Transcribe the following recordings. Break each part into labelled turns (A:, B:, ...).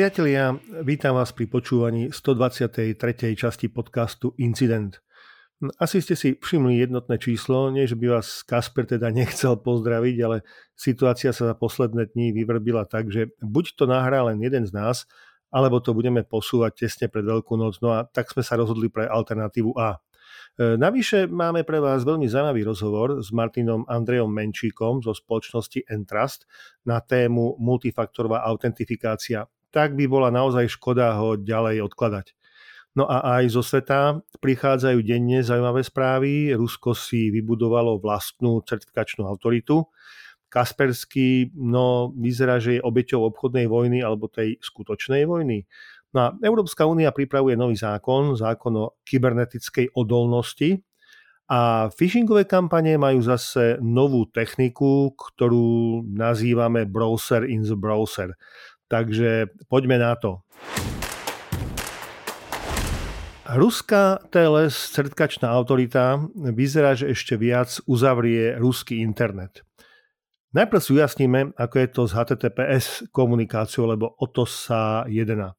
A: Priatelia, vítam vás pri počúvaní 123. časti podcastu Incident. Asi ste si všimli jednotné číslo, nie že by vás Kasper teda nechcel pozdraviť, ale situácia sa za posledné dní vyvrbila tak, že buď to nahrá len jeden z nás, alebo to budeme posúvať tesne pred Veľkú noc, no a tak sme sa rozhodli pre alternatívu A. E, navyše máme pre vás veľmi zaujímavý rozhovor s Martinom Andrejom Menčíkom zo spoločnosti Entrust na tému multifaktorová autentifikácia tak by bola naozaj škoda ho ďalej odkladať. No a aj zo sveta prichádzajú denne zaujímavé správy. Rusko si vybudovalo vlastnú certifikačnú autoritu. Kaspersky, no vyzerá, že je obeťou obchodnej vojny alebo tej skutočnej vojny. No a Európska únia pripravuje nový zákon, zákon o kybernetickej odolnosti, a phishingové kampane majú zase novú techniku, ktorú nazývame browser in the browser. Takže poďme na to. Ruská TLS certifikačná autorita vyzerá, že ešte viac uzavrie ruský internet. Najprv si ujasníme, ako je to s HTTPS komunikáciou, lebo o to sa jedná.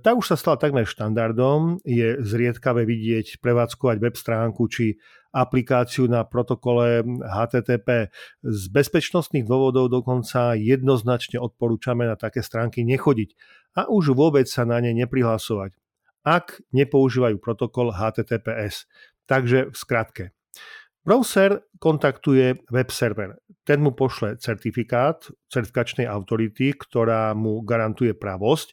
A: Tá už sa stala takmer štandardom, je zriedkavé vidieť prevádzkovať web stránku či aplikáciu na protokole HTTP. Z bezpečnostných dôvodov dokonca jednoznačne odporúčame na také stránky nechodiť a už vôbec sa na ne neprihlasovať, ak nepoužívajú protokol HTTPS. Takže v skratke. Browser kontaktuje web server. Ten mu pošle certifikát certifikačnej autority, ktorá mu garantuje pravosť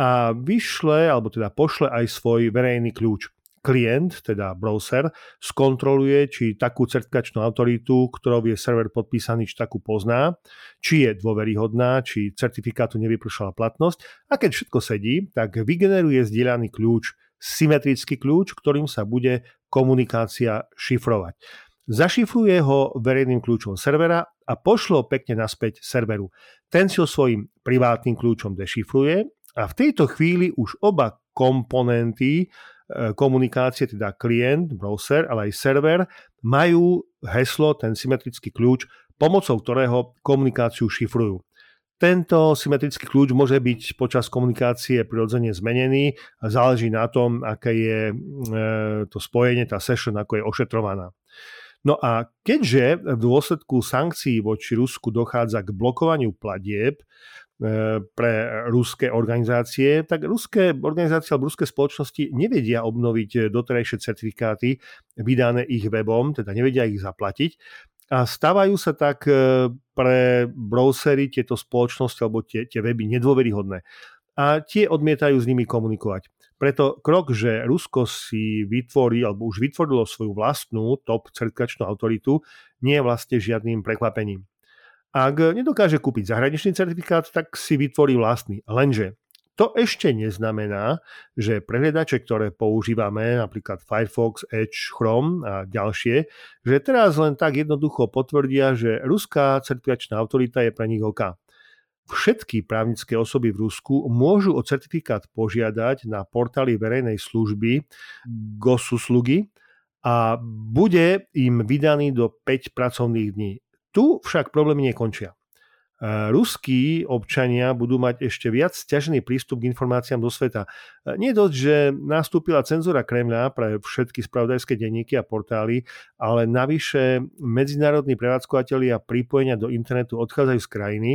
A: a vyšle, alebo teda pošle aj svoj verejný kľúč klient, teda browser, skontroluje, či takú certifikačnú autoritu, ktorou je server podpísaný, či takú pozná, či je dôveryhodná, či certifikátu nevypršala platnosť a keď všetko sedí, tak vygeneruje zdieľaný kľúč, symetrický kľúč, ktorým sa bude komunikácia šifrovať. Zašifruje ho verejným kľúčom servera a pošlo pekne naspäť serveru. Ten si ho svojím privátnym kľúčom dešifruje a v tejto chvíli už oba komponenty komunikácie, teda klient, browser, ale aj server, majú heslo, ten symetrický kľúč, pomocou ktorého komunikáciu šifrujú. Tento symetrický kľúč môže byť počas komunikácie prirodzene zmenený a záleží na tom, aké je e, to spojenie, tá session, ako je ošetrovaná. No a keďže v dôsledku sankcií voči Rusku dochádza k blokovaniu platieb, E, pre ruské organizácie, tak ruské organizácie alebo ruské spoločnosti nevedia obnoviť doterajšie certifikáty vydané ich webom, teda nevedia ich zaplatiť a stávajú sa tak e, pre browsery tieto spoločnosti alebo tie, tie weby nedôveryhodné a tie odmietajú s nimi komunikovať. Preto krok, že Rusko si vytvorí alebo už vytvorilo svoju vlastnú top certifikačnú autoritu, nie je vlastne žiadnym prekvapením. Ak nedokáže kúpiť zahraničný certifikát, tak si vytvorí vlastný. Lenže to ešte neznamená, že prehľadače, ktoré používame, napríklad Firefox, Edge, Chrome a ďalšie, že teraz len tak jednoducho potvrdia, že ruská certifikačná autorita je pre nich OK. Všetky právnické osoby v Rusku môžu o certifikát požiadať na portáli verejnej služby GOSUSLUGY a bude im vydaný do 5 pracovných dní. Tu však problémy nekončia. E, ruskí občania budú mať ešte viac stiažený prístup k informáciám do sveta. E, nie dosť, že nastúpila cenzúra Kremľa pre všetky spravodajské denníky a portály, ale navyše medzinárodní prevádzkovateľia pripojenia do internetu odchádzajú z krajiny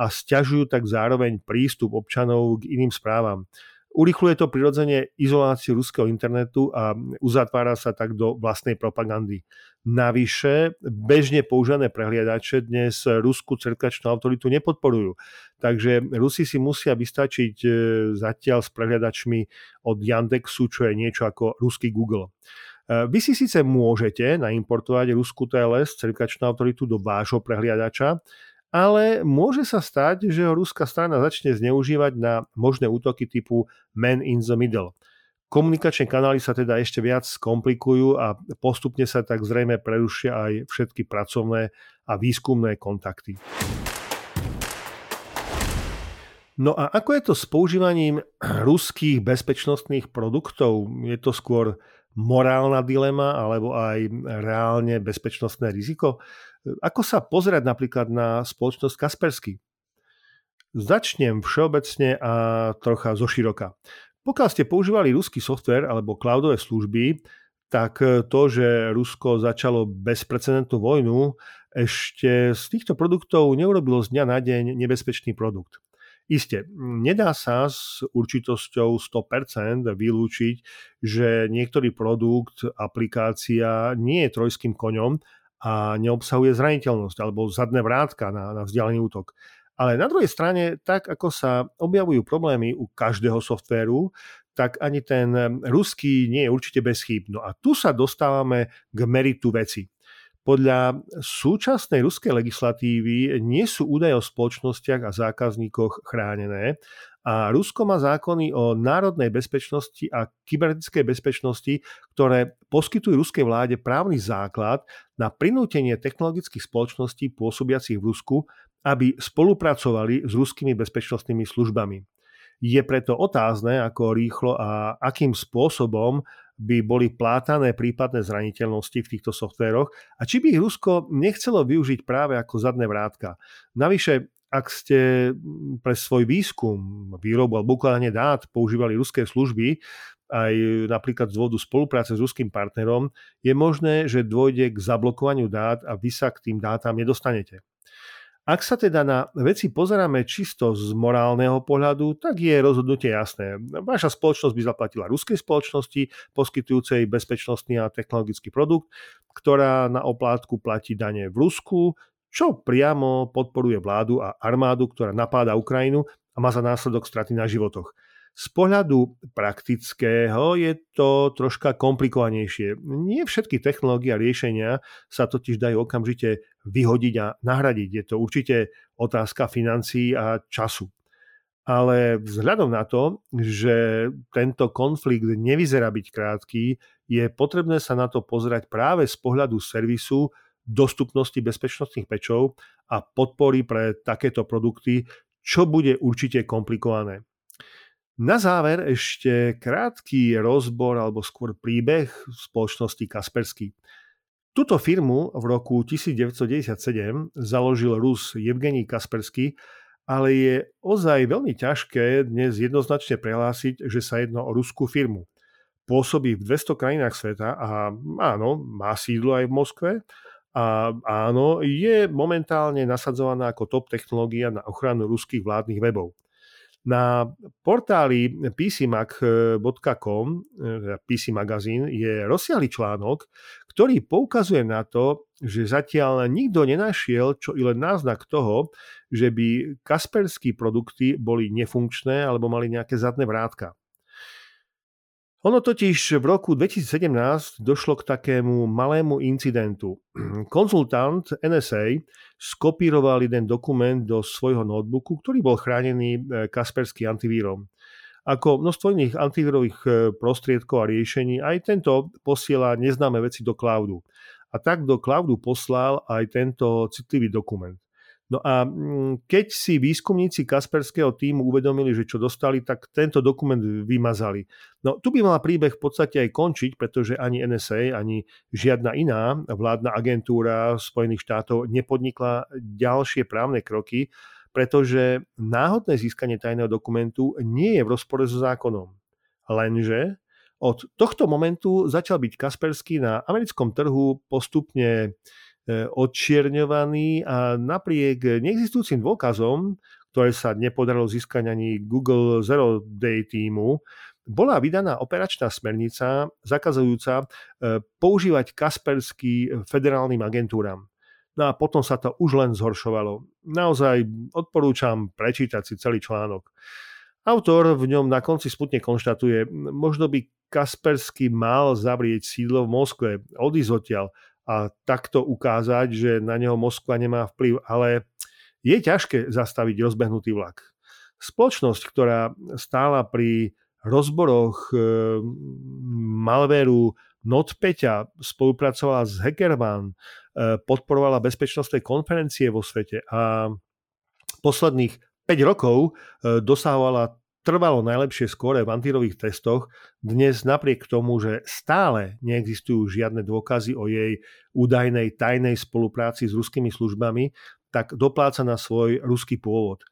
A: a stiažujú tak zároveň prístup občanov k iným správam. Urychluje to prirodzene izoláciu ruského internetu a uzatvára sa tak do vlastnej propagandy. Navyše, bežne používané prehliadače dnes ruskú certifikačnú autoritu nepodporujú. Takže Rusi si musia vystačiť e, zatiaľ s prehliadačmi od Yandexu, čo je niečo ako ruský Google. E, vy si síce môžete naimportovať ruskú TLS, certifikačnú autoritu, do vášho prehliadača, ale môže sa stať, že ho ruská strana začne zneužívať na možné útoky typu man in the middle. Komunikačné kanály sa teda ešte viac komplikujú a postupne sa tak zrejme prerušia aj všetky pracovné a výskumné kontakty. No a ako je to s používaním ruských bezpečnostných produktov? Je to skôr morálna dilema alebo aj reálne bezpečnostné riziko? Ako sa pozerať napríklad na spoločnosť Kaspersky? Začnem všeobecne a trocha zoširoka. Pokiaľ ste používali ruský software alebo cloudové služby, tak to, že Rusko začalo bezprecedentnú vojnu, ešte z týchto produktov neurobilo z dňa na deň nebezpečný produkt. Isté, nedá sa s určitosťou 100% vylúčiť, že niektorý produkt, aplikácia nie je trojským koňom a neobsahuje zraniteľnosť alebo zadné vrátka na, na vzdialený útok. Ale na druhej strane, tak ako sa objavujú problémy u každého softvéru, tak ani ten ruský nie je určite bez. No a tu sa dostávame k meritu veci. Podľa súčasnej ruskej legislatívy nie sú údaje o spoločnostiach a zákazníkoch chránené a Rusko má zákony o národnej bezpečnosti a kybernetickej bezpečnosti, ktoré poskytujú ruskej vláde právny základ na prinútenie technologických spoločností pôsobiacich v Rusku, aby spolupracovali s ruskými bezpečnostnými službami. Je preto otázne, ako rýchlo a akým spôsobom by boli plátané prípadné zraniteľnosti v týchto softvéroch a či by ich Rusko nechcelo využiť práve ako zadné vrátka. Navyše, ak ste pre svoj výskum, výrobu alebo ukladanie dát používali ruské služby, aj napríklad z dôvodu spolupráce s ruským partnerom, je možné, že dôjde k zablokovaniu dát a vy sa k tým dátam nedostanete. Ak sa teda na veci pozeráme čisto z morálneho pohľadu, tak je rozhodnutie jasné. Vaša spoločnosť by zaplatila ruskej spoločnosti, poskytujúcej bezpečnostný a technologický produkt, ktorá na oplátku platí dane v Rusku, čo priamo podporuje vládu a armádu, ktorá napáda Ukrajinu a má za následok straty na životoch. Z pohľadu praktického je to troška komplikovanejšie. Nie všetky technológie a riešenia sa totiž dajú okamžite vyhodiť a nahradiť. Je to určite otázka financií a času. Ale vzhľadom na to, že tento konflikt nevyzerá byť krátky, je potrebné sa na to pozerať práve z pohľadu servisu, dostupnosti bezpečnostných pečov a podpory pre takéto produkty, čo bude určite komplikované. Na záver ešte krátky rozbor alebo skôr príbeh spoločnosti Kaspersky. Tuto firmu v roku 1997 založil Rus Evgení Kaspersky, ale je ozaj veľmi ťažké dnes jednoznačne prehlásiť, že sa jedno o ruskú firmu. Pôsobí v 200 krajinách sveta a áno, má sídlo aj v Moskve a áno, je momentálne nasadzovaná ako top technológia na ochranu ruských vládnych webov. Na portáli pcmag.com, teda PC magazín, je rozsiahly článok, ktorý poukazuje na to, že zatiaľ nikto nenašiel čo i len náznak toho, že by kasperské produkty boli nefunkčné alebo mali nejaké zadné vrátka. Ono totiž v roku 2017 došlo k takému malému incidentu. Konzultant NSA skopíroval jeden dokument do svojho notebooku, ktorý bol chránený e, Kaspersky antivírom. Ako množstvo iných antivírových e, prostriedkov a riešení, aj tento posiela neznáme veci do cloudu. A tak do cloudu poslal aj tento citlivý dokument. No a mm, keď si výskumníci Kasperského týmu uvedomili, že čo dostali, tak tento dokument vymazali. No tu by mala príbeh v podstate aj končiť, pretože ani NSA, ani žiadna iná vládna agentúra Spojených štátov nepodnikla ďalšie právne kroky, pretože náhodné získanie tajného dokumentu nie je v rozpore so zákonom. Lenže od tohto momentu začal byť Kaspersky na americkom trhu postupne odčierňovaný a napriek neexistujúcim dôkazom, ktoré sa nepodarilo získať ani Google Zero Day týmu, bola vydaná operačná smernica zakazujúca e, používať Kaspersky federálnym agentúram. No a potom sa to už len zhoršovalo. Naozaj odporúčam prečítať si celý článok. Autor v ňom na konci smutne konštatuje, možno by Kaspersky mal zavrieť sídlo v Moskve, odísť odtiaľ, a takto ukázať, že na neho Moskva nemá vplyv, ale je ťažké zastaviť rozbehnutý vlak. Spoločnosť, ktorá stála pri rozboroch e, malvéru NotPeťa, spolupracovala s Hackerman, e, podporovala bezpečnostné konferencie vo svete a posledných 5 rokov e, dosahovala trvalo najlepšie skóre v antírových testoch, dnes napriek tomu, že stále neexistujú žiadne dôkazy o jej údajnej tajnej spolupráci s ruskými službami, tak dopláca na svoj ruský pôvod.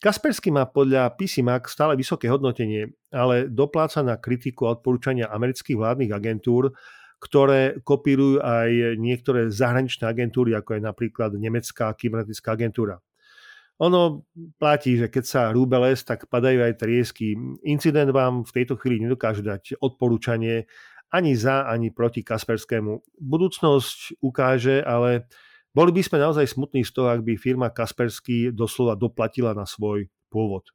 A: Kaspersky má podľa PCMAC stále vysoké hodnotenie, ale dopláca na kritiku a odporúčania amerických vládnych agentúr, ktoré kopírujú aj niektoré zahraničné agentúry, ako je napríklad nemecká kybernetická agentúra. Ono platí, že keď sa rúbe les, tak padajú aj triesky. Incident vám v tejto chvíli nedokáže dať odporúčanie ani za, ani proti Kasperskému. Budúcnosť ukáže, ale boli by sme naozaj smutní z toho, ak by firma Kaspersky doslova doplatila na svoj pôvod.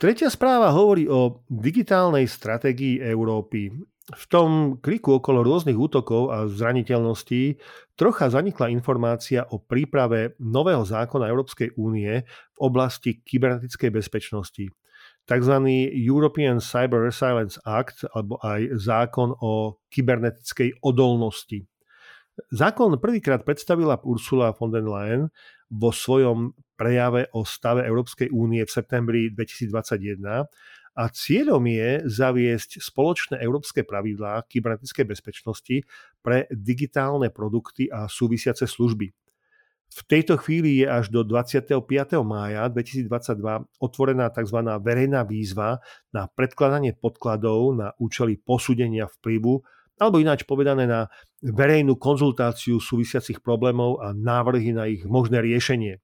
A: Tretia správa hovorí o digitálnej stratégii Európy. V tom kriku okolo rôznych útokov a zraniteľností trocha zanikla informácia o príprave nového zákona Európskej únie v oblasti kybernetickej bezpečnosti. Takzvaný European Cyber Resilience Act, alebo aj zákon o kybernetickej odolnosti. Zákon prvýkrát predstavila Ursula von der Leyen vo svojom prejave o stave Európskej únie v septembri 2021 a cieľom je zaviesť spoločné európske pravidlá kybernetickej bezpečnosti pre digitálne produkty a súvisiace služby. V tejto chvíli je až do 25. mája 2022 otvorená tzv. verejná výzva na predkladanie podkladov na účely posúdenia vplyvu alebo ináč povedané na verejnú konzultáciu súvisiacich problémov a návrhy na ich možné riešenie.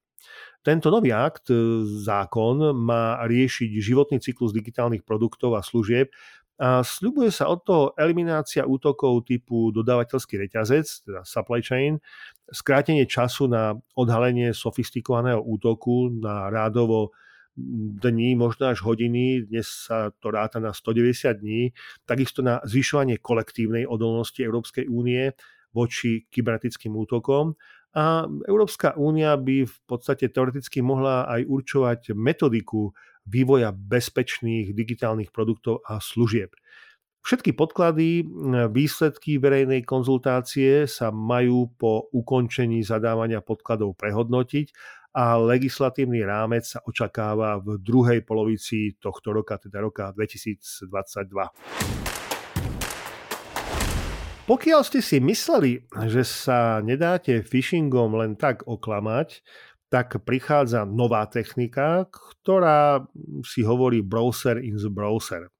A: Tento nový akt, e, zákon, má riešiť životný cyklus digitálnych produktov a služieb a sľubuje sa od toho eliminácia útokov typu dodávateľský reťazec, teda supply chain, skrátenie času na odhalenie sofistikovaného útoku na rádovo dní, možno až hodiny, dnes sa to ráta na 190 dní, takisto na zvyšovanie kolektívnej odolnosti Európskej únie voči kybernetickým útokom. A Európska únia by v podstate teoreticky mohla aj určovať metodiku vývoja bezpečných digitálnych produktov a služieb. Všetky podklady, výsledky verejnej konzultácie sa majú po ukončení zadávania podkladov prehodnotiť a legislatívny rámec sa očakáva v druhej polovici tohto roka, teda roka 2022. Pokiaľ ste si mysleli, že sa nedáte phishingom len tak oklamať, tak prichádza nová technika, ktorá si hovorí browser in the browser.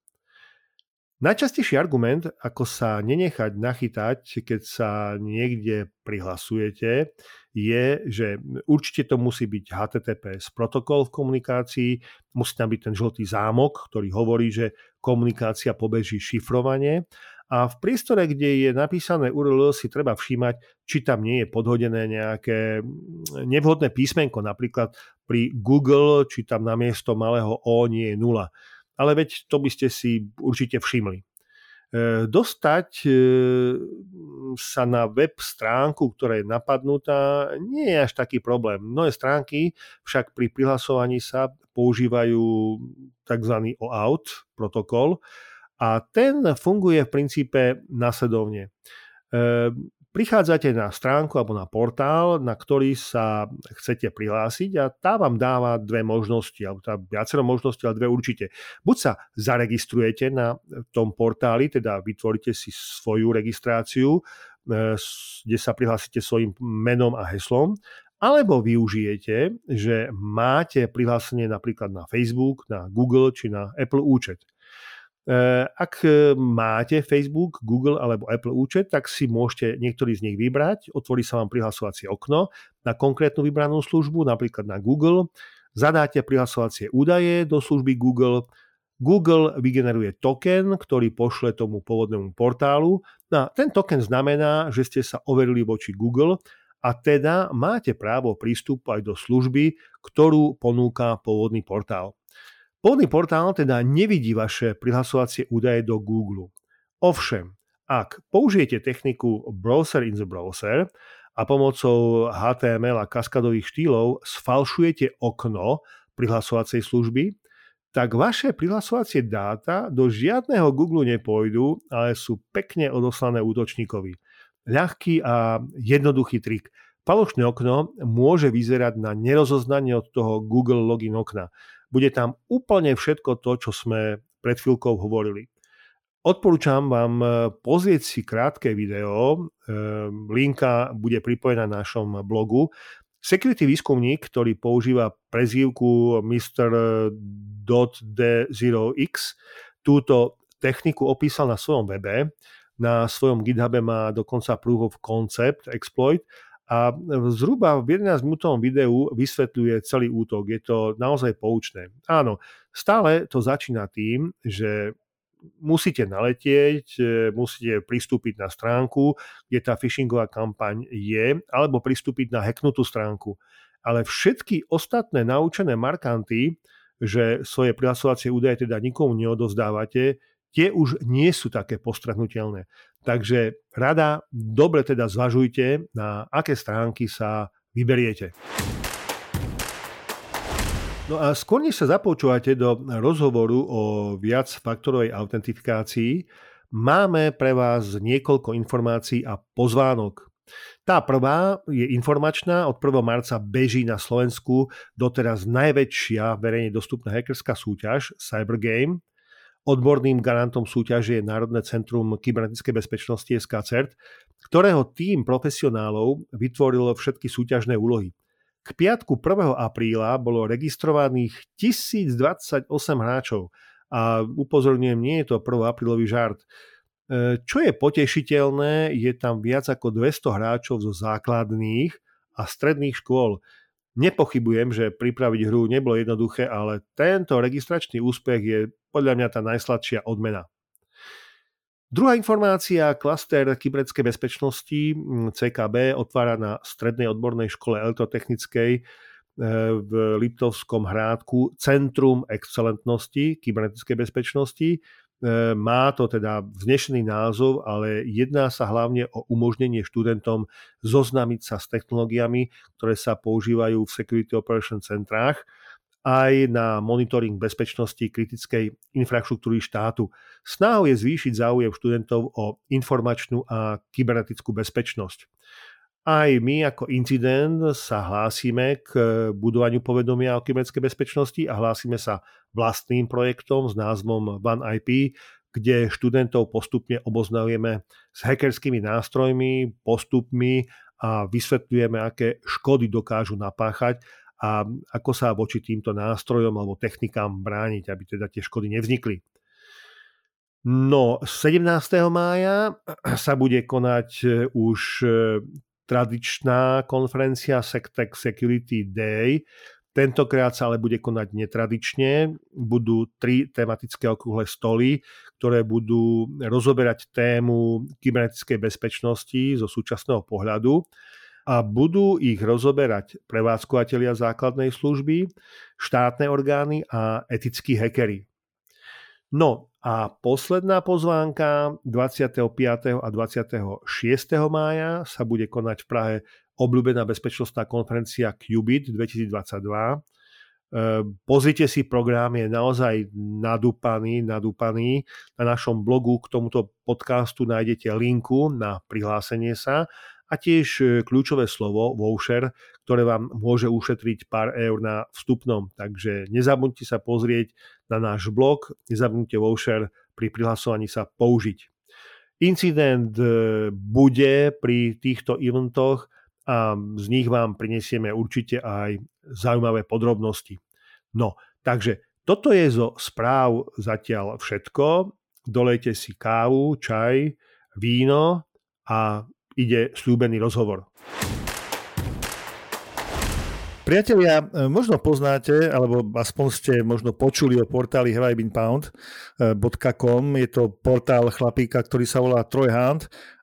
A: Najčastejší argument, ako sa nenechať nachytať, keď sa niekde prihlasujete, je, že určite to musí byť HTTPS protokol v komunikácii, musí tam byť ten žltý zámok, ktorý hovorí, že komunikácia pobeží šifrovanie a v priestore, kde je napísané URL, si treba všímať, či tam nie je podhodené nejaké nevhodné písmenko, napríklad pri Google, či tam namiesto malého O nie je nula ale veď to by ste si určite všimli. E, dostať e, sa na web stránku, ktorá je napadnutá, nie je až taký problém. Mnohé stránky však pri prihlasovaní sa používajú tzv. OAuth protokol a ten funguje v princípe následovne. E, prichádzate na stránku alebo na portál, na ktorý sa chcete prihlásiť a tá vám dáva dve možnosti, alebo tá viacero možností, ale dve určite. Buď sa zaregistrujete na tom portáli, teda vytvoríte si svoju registráciu, e, kde sa prihlásite svojim menom a heslom, alebo využijete, že máte prihlásenie napríklad na Facebook, na Google či na Apple účet. Eh, ak máte Facebook, Google alebo Apple účet, tak si môžete niektorý z nich vybrať. Otvorí sa vám prihlasovacie okno na konkrétnu vybranú službu, napríklad na Google. Zadáte prihlasovacie údaje do služby Google. Google vygeneruje token, ktorý pošle tomu pôvodnému portálu. No, ten token znamená, že ste sa overili voči Google a teda máte právo prístupu aj do služby, ktorú ponúka pôvodný portál. Pôvodný portál teda nevidí vaše prihlasovacie údaje do Google. Ovšem, ak použijete techniku Browser in the Browser a pomocou HTML a kaskadových štýlov sfalšujete okno prihlasovacej služby, tak vaše prihlasovacie dáta do žiadneho Google nepôjdu, ale sú pekne odoslané útočníkovi. Ľahký a jednoduchý trik. Falošné okno môže vyzerať na nerozoznanie od toho Google login okna. Bude tam úplne všetko to, čo sme pred chvíľkou hovorili. Odporúčam vám e, pozrieť si krátke video, e, linka bude pripojená na našom blogu Security výskumník, ktorý používa prezývku Mr. D0X, túto techniku opísal na svojom webe. Na svojom GitHube má dokonca proof of concept exploit a zhruba v 11 minútovom videu vysvetľuje celý útok. Je to naozaj poučné. Áno, stále to začína tým, že musíte naletieť, e, musíte pristúpiť na stránku, kde tá phishingová kampaň je, alebo pristúpiť na hacknutú stránku. Ale všetky ostatné naučené markanty, že svoje prihlasovacie údaje teda nikomu neodozdávate, tie už nie sú také postrehnutelné. Takže rada, dobre teda zvažujte, na aké stránky sa vyberiete. No a skôr než sa zapoučúvate do rozhovoru o viacfaktorovej autentifikácii, máme pre vás niekoľko informácií a pozvánok. Tá prvá je informačná, od 1. marca beží na Slovensku doteraz najväčšia verejne dostupná hackerská súťaž Cybergame. Odborným garantom súťaže je Národné centrum kybernetickej bezpečnosti SKCERT, ktorého tým profesionálov vytvorilo všetky súťažné úlohy. K piatku 1. apríla bolo registrovaných 1028 hráčov a upozorňujem, nie je to 1. aprílový žart. E, čo je potešiteľné, je tam viac ako 200 hráčov zo základných a stredných škôl. Nepochybujem, že pripraviť hru nebolo jednoduché, ale tento registračný úspech je podľa mňa tá najsladšia odmena. Druhá informácia, klaster kybernetickej bezpečnosti mm, CKB otvára na Strednej odbornej škole elektrotechnickej e, v Liptovskom hrádku Centrum excelentnosti kybernetickej bezpečnosti. E, má to teda vznešený názov, ale jedná sa hlavne o umožnenie študentom zoznámiť sa s technológiami, ktoré sa používajú v Security Operation centrách aj na monitoring bezpečnosti kritickej infraštruktúry štátu. Snahou je zvýšiť záujem študentov o informačnú a kybernetickú bezpečnosť. Aj my ako incident sa hlásime k budovaniu povedomia o kybernetickej bezpečnosti a hlásime sa vlastným projektom s názvom OneIP, kde študentov postupne oboznajujeme s hackerskými nástrojmi, postupmi a vysvetľujeme, aké škody dokážu napáchať a ako sa voči týmto nástrojom alebo technikám brániť, aby teda tie škody nevznikli. No, 17. mája sa bude konať e, už e, tradičná konferencia Sectec Security Day. Tentokrát sa ale bude konať netradične. Budú tri tematické okrúhle stoly, ktoré budú rozoberať tému kybernetickej bezpečnosti zo súčasného pohľadu a budú ich rozoberať prevádzkovateľia základnej služby, štátne orgány a etickí hekery. No a posledná pozvánka 25. a 26. mája sa bude konať v Prahe obľúbená bezpečnostná konferencia Qubit 2022. Ehm, pozrite si, program je naozaj nadúpaný, nadúpaný. Na našom blogu k tomuto podcastu nájdete linku na prihlásenie sa a tiež e, kľúčové slovo voucher, ktoré vám môže ušetriť pár eur na vstupnom. Takže nezabudnite sa pozrieť na náš blog, nezabudnite voucher pri prihlasovaní sa použiť. Incident e, bude pri týchto eventoch a z nich vám prinesieme určite aj zaujímavé podrobnosti. No, takže toto je zo správ zatiaľ všetko. Dolejte si kávu, čaj, víno a ide slúbený rozhovor. Priatelia, e, možno poznáte, alebo aspoň ste možno počuli o portáli haveibeenpound.com. Je to portál chlapíka, ktorý sa volá Troy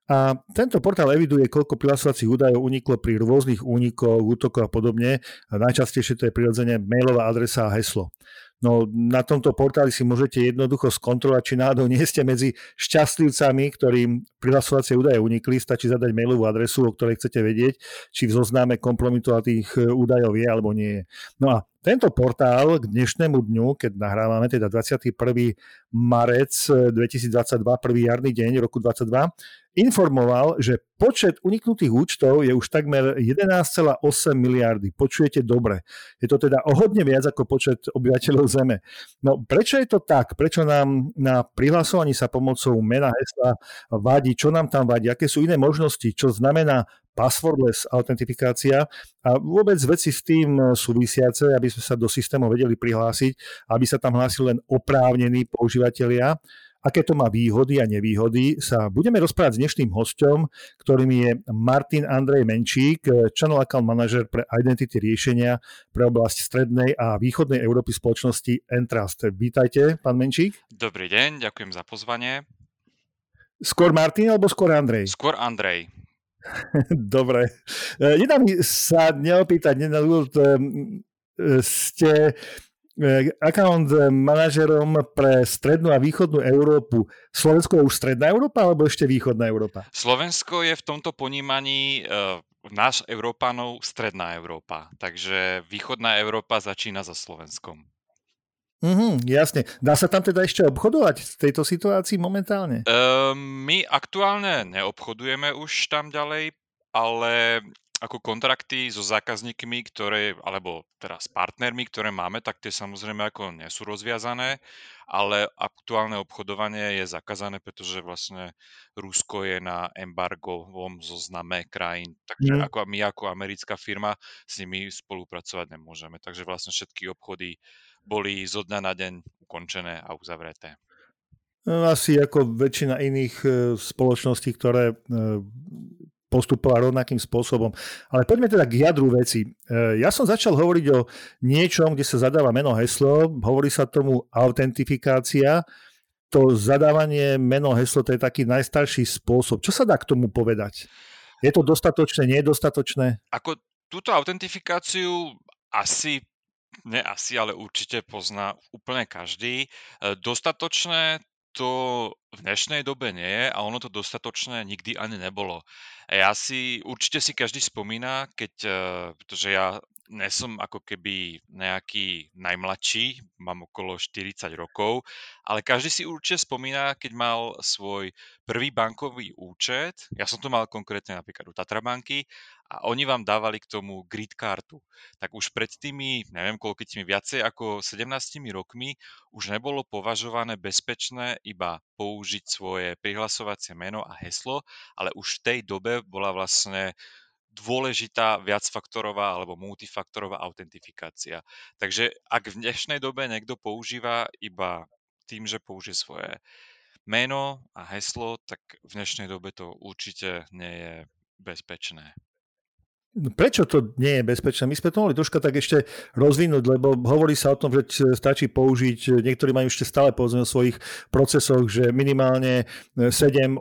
A: a tento portál eviduje, koľko prihlasovacích údajov uniklo pri rôznych únikoch, útokoch a podobne. Najčastejšie to je prirodzene mailová adresa a heslo. No na tomto portáli si môžete jednoducho skontrolovať, či náhodou nie ste medzi šťastlivcami, ktorým prihlasovacie údaje unikli. Stačí zadať mailovú adresu, o ktorej chcete vedieť, či v zozname kompromitovaných e, údajov je alebo nie je. No a tento portál k dnešnému dňu, keď nahrávame, teda 21. marec 2022, prvý jarný deň roku 2022, informoval, že počet uniknutých účtov je už takmer 11,8 miliardy. Počujete dobre. Je to teda o hodne viac ako počet obyvateľov Zeme. No prečo je to tak? Prečo nám na prihlasovaní sa pomocou mena hesla vadí? Čo nám tam vadí? Aké sú iné možnosti? Čo znamená passwordless autentifikácia a vôbec veci s tým súvisiace, aby sme sa do systému vedeli prihlásiť, aby sa tam hlásili len oprávnení používateľia aké to má výhody a nevýhody, sa budeme rozprávať s dnešným hostom, ktorým je Martin Andrej Menčík, Channel Account Manager pre Identity riešenia pre oblasť strednej a východnej Európy spoločnosti Entrust. Vítajte, pán Menčík.
B: Dobrý deň, ďakujem za pozvanie.
A: Skôr Martin alebo skôr Andrej?
B: Skôr Andrej.
A: Dobre. E, nedá mi sa neopýtať, ste E, account manažerom pre strednú a východnú Európu. Slovensko je už stredná Európa alebo ešte východná Európa?
B: Slovensko je v tomto ponímaní uh, náš Európanov stredná Európa. Takže východná Európa začína za Slovenskom.
A: Mhm, jasne. Dá sa tam teda ešte obchodovať v tejto situácii momentálne?
B: Uh, my aktuálne neobchodujeme už tam ďalej, ale ako kontrakty so zákazníkmi, ktoré, alebo teda s partnermi, ktoré máme, tak tie samozrejme ako nie sú rozviazané, ale aktuálne obchodovanie je zakázané, pretože vlastne Rusko je na embargovom zozname krajín, takže mm. ako my ako americká firma s nimi spolupracovať nemôžeme. Takže vlastne všetky obchody boli zo dňa na deň ukončené a uzavreté.
A: Asi ako väčšina iných e, spoločností, ktoré postupovať rovnakým spôsobom. Ale poďme teda k jadru veci. E, ja som začal hovoriť o niečom, kde sa zadáva meno heslo, hovorí sa tomu autentifikácia. To zadávanie meno heslo, to je taký najstarší spôsob. Čo sa dá k tomu povedať? Je to dostatočné, nie je dostatočné?
B: Ako túto autentifikáciu asi ne asi, ale určite pozná úplne každý. E, dostatočné to v dnešnej dobe nie je a ono to dostatočné nikdy ani nebolo. Ja si, určite si každý spomína, keď, eh, pretože ja nesom ako keby nejaký najmladší, mám okolo 40 rokov, ale každý si určite spomína, keď mal svoj prvý bankový účet, ja som to mal konkrétne napríklad u Tatrabanky a oni vám dávali k tomu grid kartu. Tak už pred tými, neviem tými viacej ako 17 rokmi už nebolo považované bezpečné iba použiť svoje prihlasovacie meno a heslo, ale už v tej dobe bola vlastne dôležitá viacfaktorová alebo multifaktorová autentifikácia. Takže ak v dnešnej dobe niekto používa iba tým, že použije svoje meno a heslo, tak v dnešnej dobe to určite nie je bezpečné.
A: Prečo to nie je bezpečné? My sme to mohli troška tak ešte rozvinúť, lebo hovorí sa o tom, že stačí použiť, niektorí majú ešte stále povedzme o svojich procesoch, že minimálne 7-8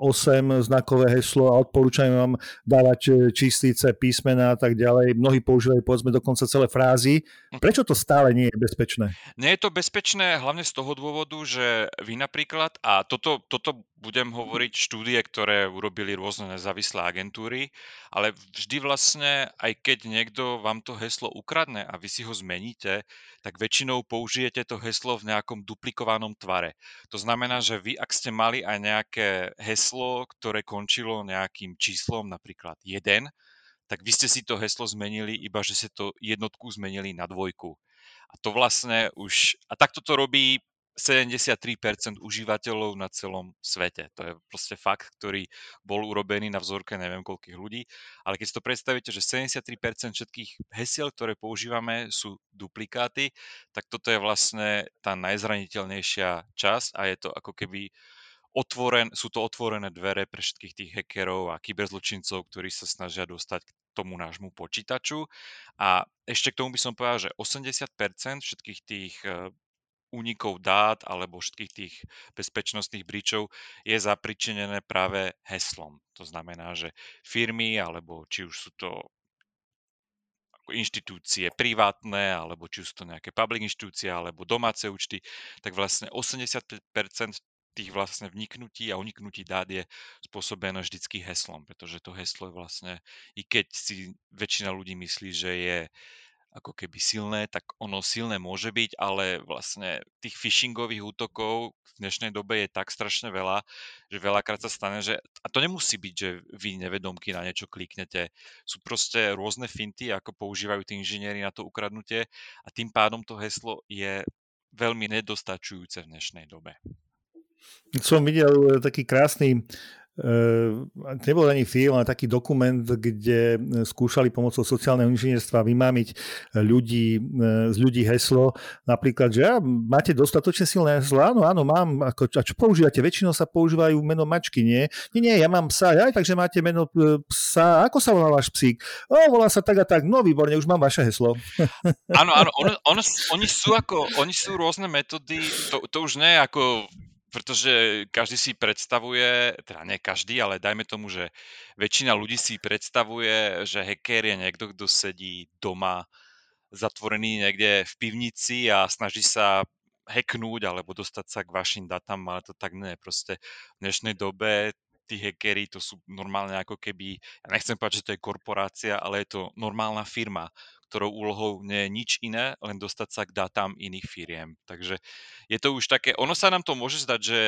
A: znakové heslo a odporúčajú vám dávať číslice, písmena a tak ďalej. Mnohí používajú povedzme dokonca celé frázy. Hm. Prečo to stále nie je bezpečné?
B: Nie je to bezpečné hlavne z toho dôvodu, že vy napríklad, a toto, toto budem hovoriť štúdie, ktoré urobili rôzne nezávislé agentúry, ale vždy vlastne, aj keď niekto vám to heslo ukradne a vy si ho zmeníte, tak väčšinou použijete to heslo v nejakom duplikovanom tvare. To znamená, že vy, ak ste mali aj nejaké heslo, ktoré končilo nejakým číslom, napríklad 1, tak vy ste si to heslo zmenili, iba že ste to jednotku zmenili na dvojku. A to vlastne už, a takto to robí 73% užívateľov na celom svete. To je proste fakt, ktorý bol urobený na vzorke neviem koľkých ľudí. Ale keď si to predstavíte, že 73% všetkých hesiel, ktoré používame, sú duplikáty, tak toto je vlastne tá najzraniteľnejšia časť a je to ako keby otvoren, sú to otvorené dvere pre všetkých tých hackerov a kyberzločincov, ktorí sa snažia dostať k tomu nášmu počítaču. A ešte k tomu by som povedal, že 80% všetkých tých eh, únikov dát alebo všetkých tých bezpečnostných bríčov je zapričenené práve heslom. To znamená, že firmy alebo či už sú to inštitúcie privátne, alebo či sú to nejaké public inštitúcie, alebo domáce účty, tak vlastne 85% tých vlastne vniknutí a uniknutí dát je spôsobené vždycky heslom, pretože to heslo je vlastne, i keď si väčšina ľudí myslí, že je ako keby silné, tak ono silné môže byť, ale vlastne tých phishingových útokov v dnešnej dobe je tak strašne veľa, že veľakrát sa stane, že a to nemusí byť, že vy nevedomky na niečo kliknete. Sú proste rôzne finty, ako používajú tí inžinieri na to ukradnutie a tým pádom to heslo je veľmi nedostačujúce v dnešnej dobe.
A: Som videl taký krásny nebol ani film, ale taký dokument, kde skúšali pomocou sociálneho inžinierstva vymámiť ľudí, uh, z ľudí heslo. Napríklad, že ja, máte dostatočne silné heslo? Áno, áno, mám. Ako, a čo používate? Väčšinou sa používajú meno mačky, nie? Nie, nie, ja mám psa. Aj, takže máte meno e, psa. Ako sa volá váš psík? O, volá sa tak a tak. No, výborne, už mám vaše heslo.
B: Áno, áno, on, on, oni sú ako, oni sú rôzne metódy, to, to už nie je ako pretože každý si predstavuje, teda nie každý, ale dajme tomu, že väčšina ľudí si predstavuje, že hacker je niekto, kto sedí doma zatvorený niekde v pivnici a snaží sa hacknúť alebo dostať sa k vašim datám, ale to tak nie. Proste v dnešnej dobe tí hackery to sú normálne ako keby, ja nechcem povedať, že to je korporácia, ale je to normálna firma, ktorou úlohou nie je nič iné, len dostať sa k datám iných firiem. Takže je to už také, ono sa nám to môže zdať, že,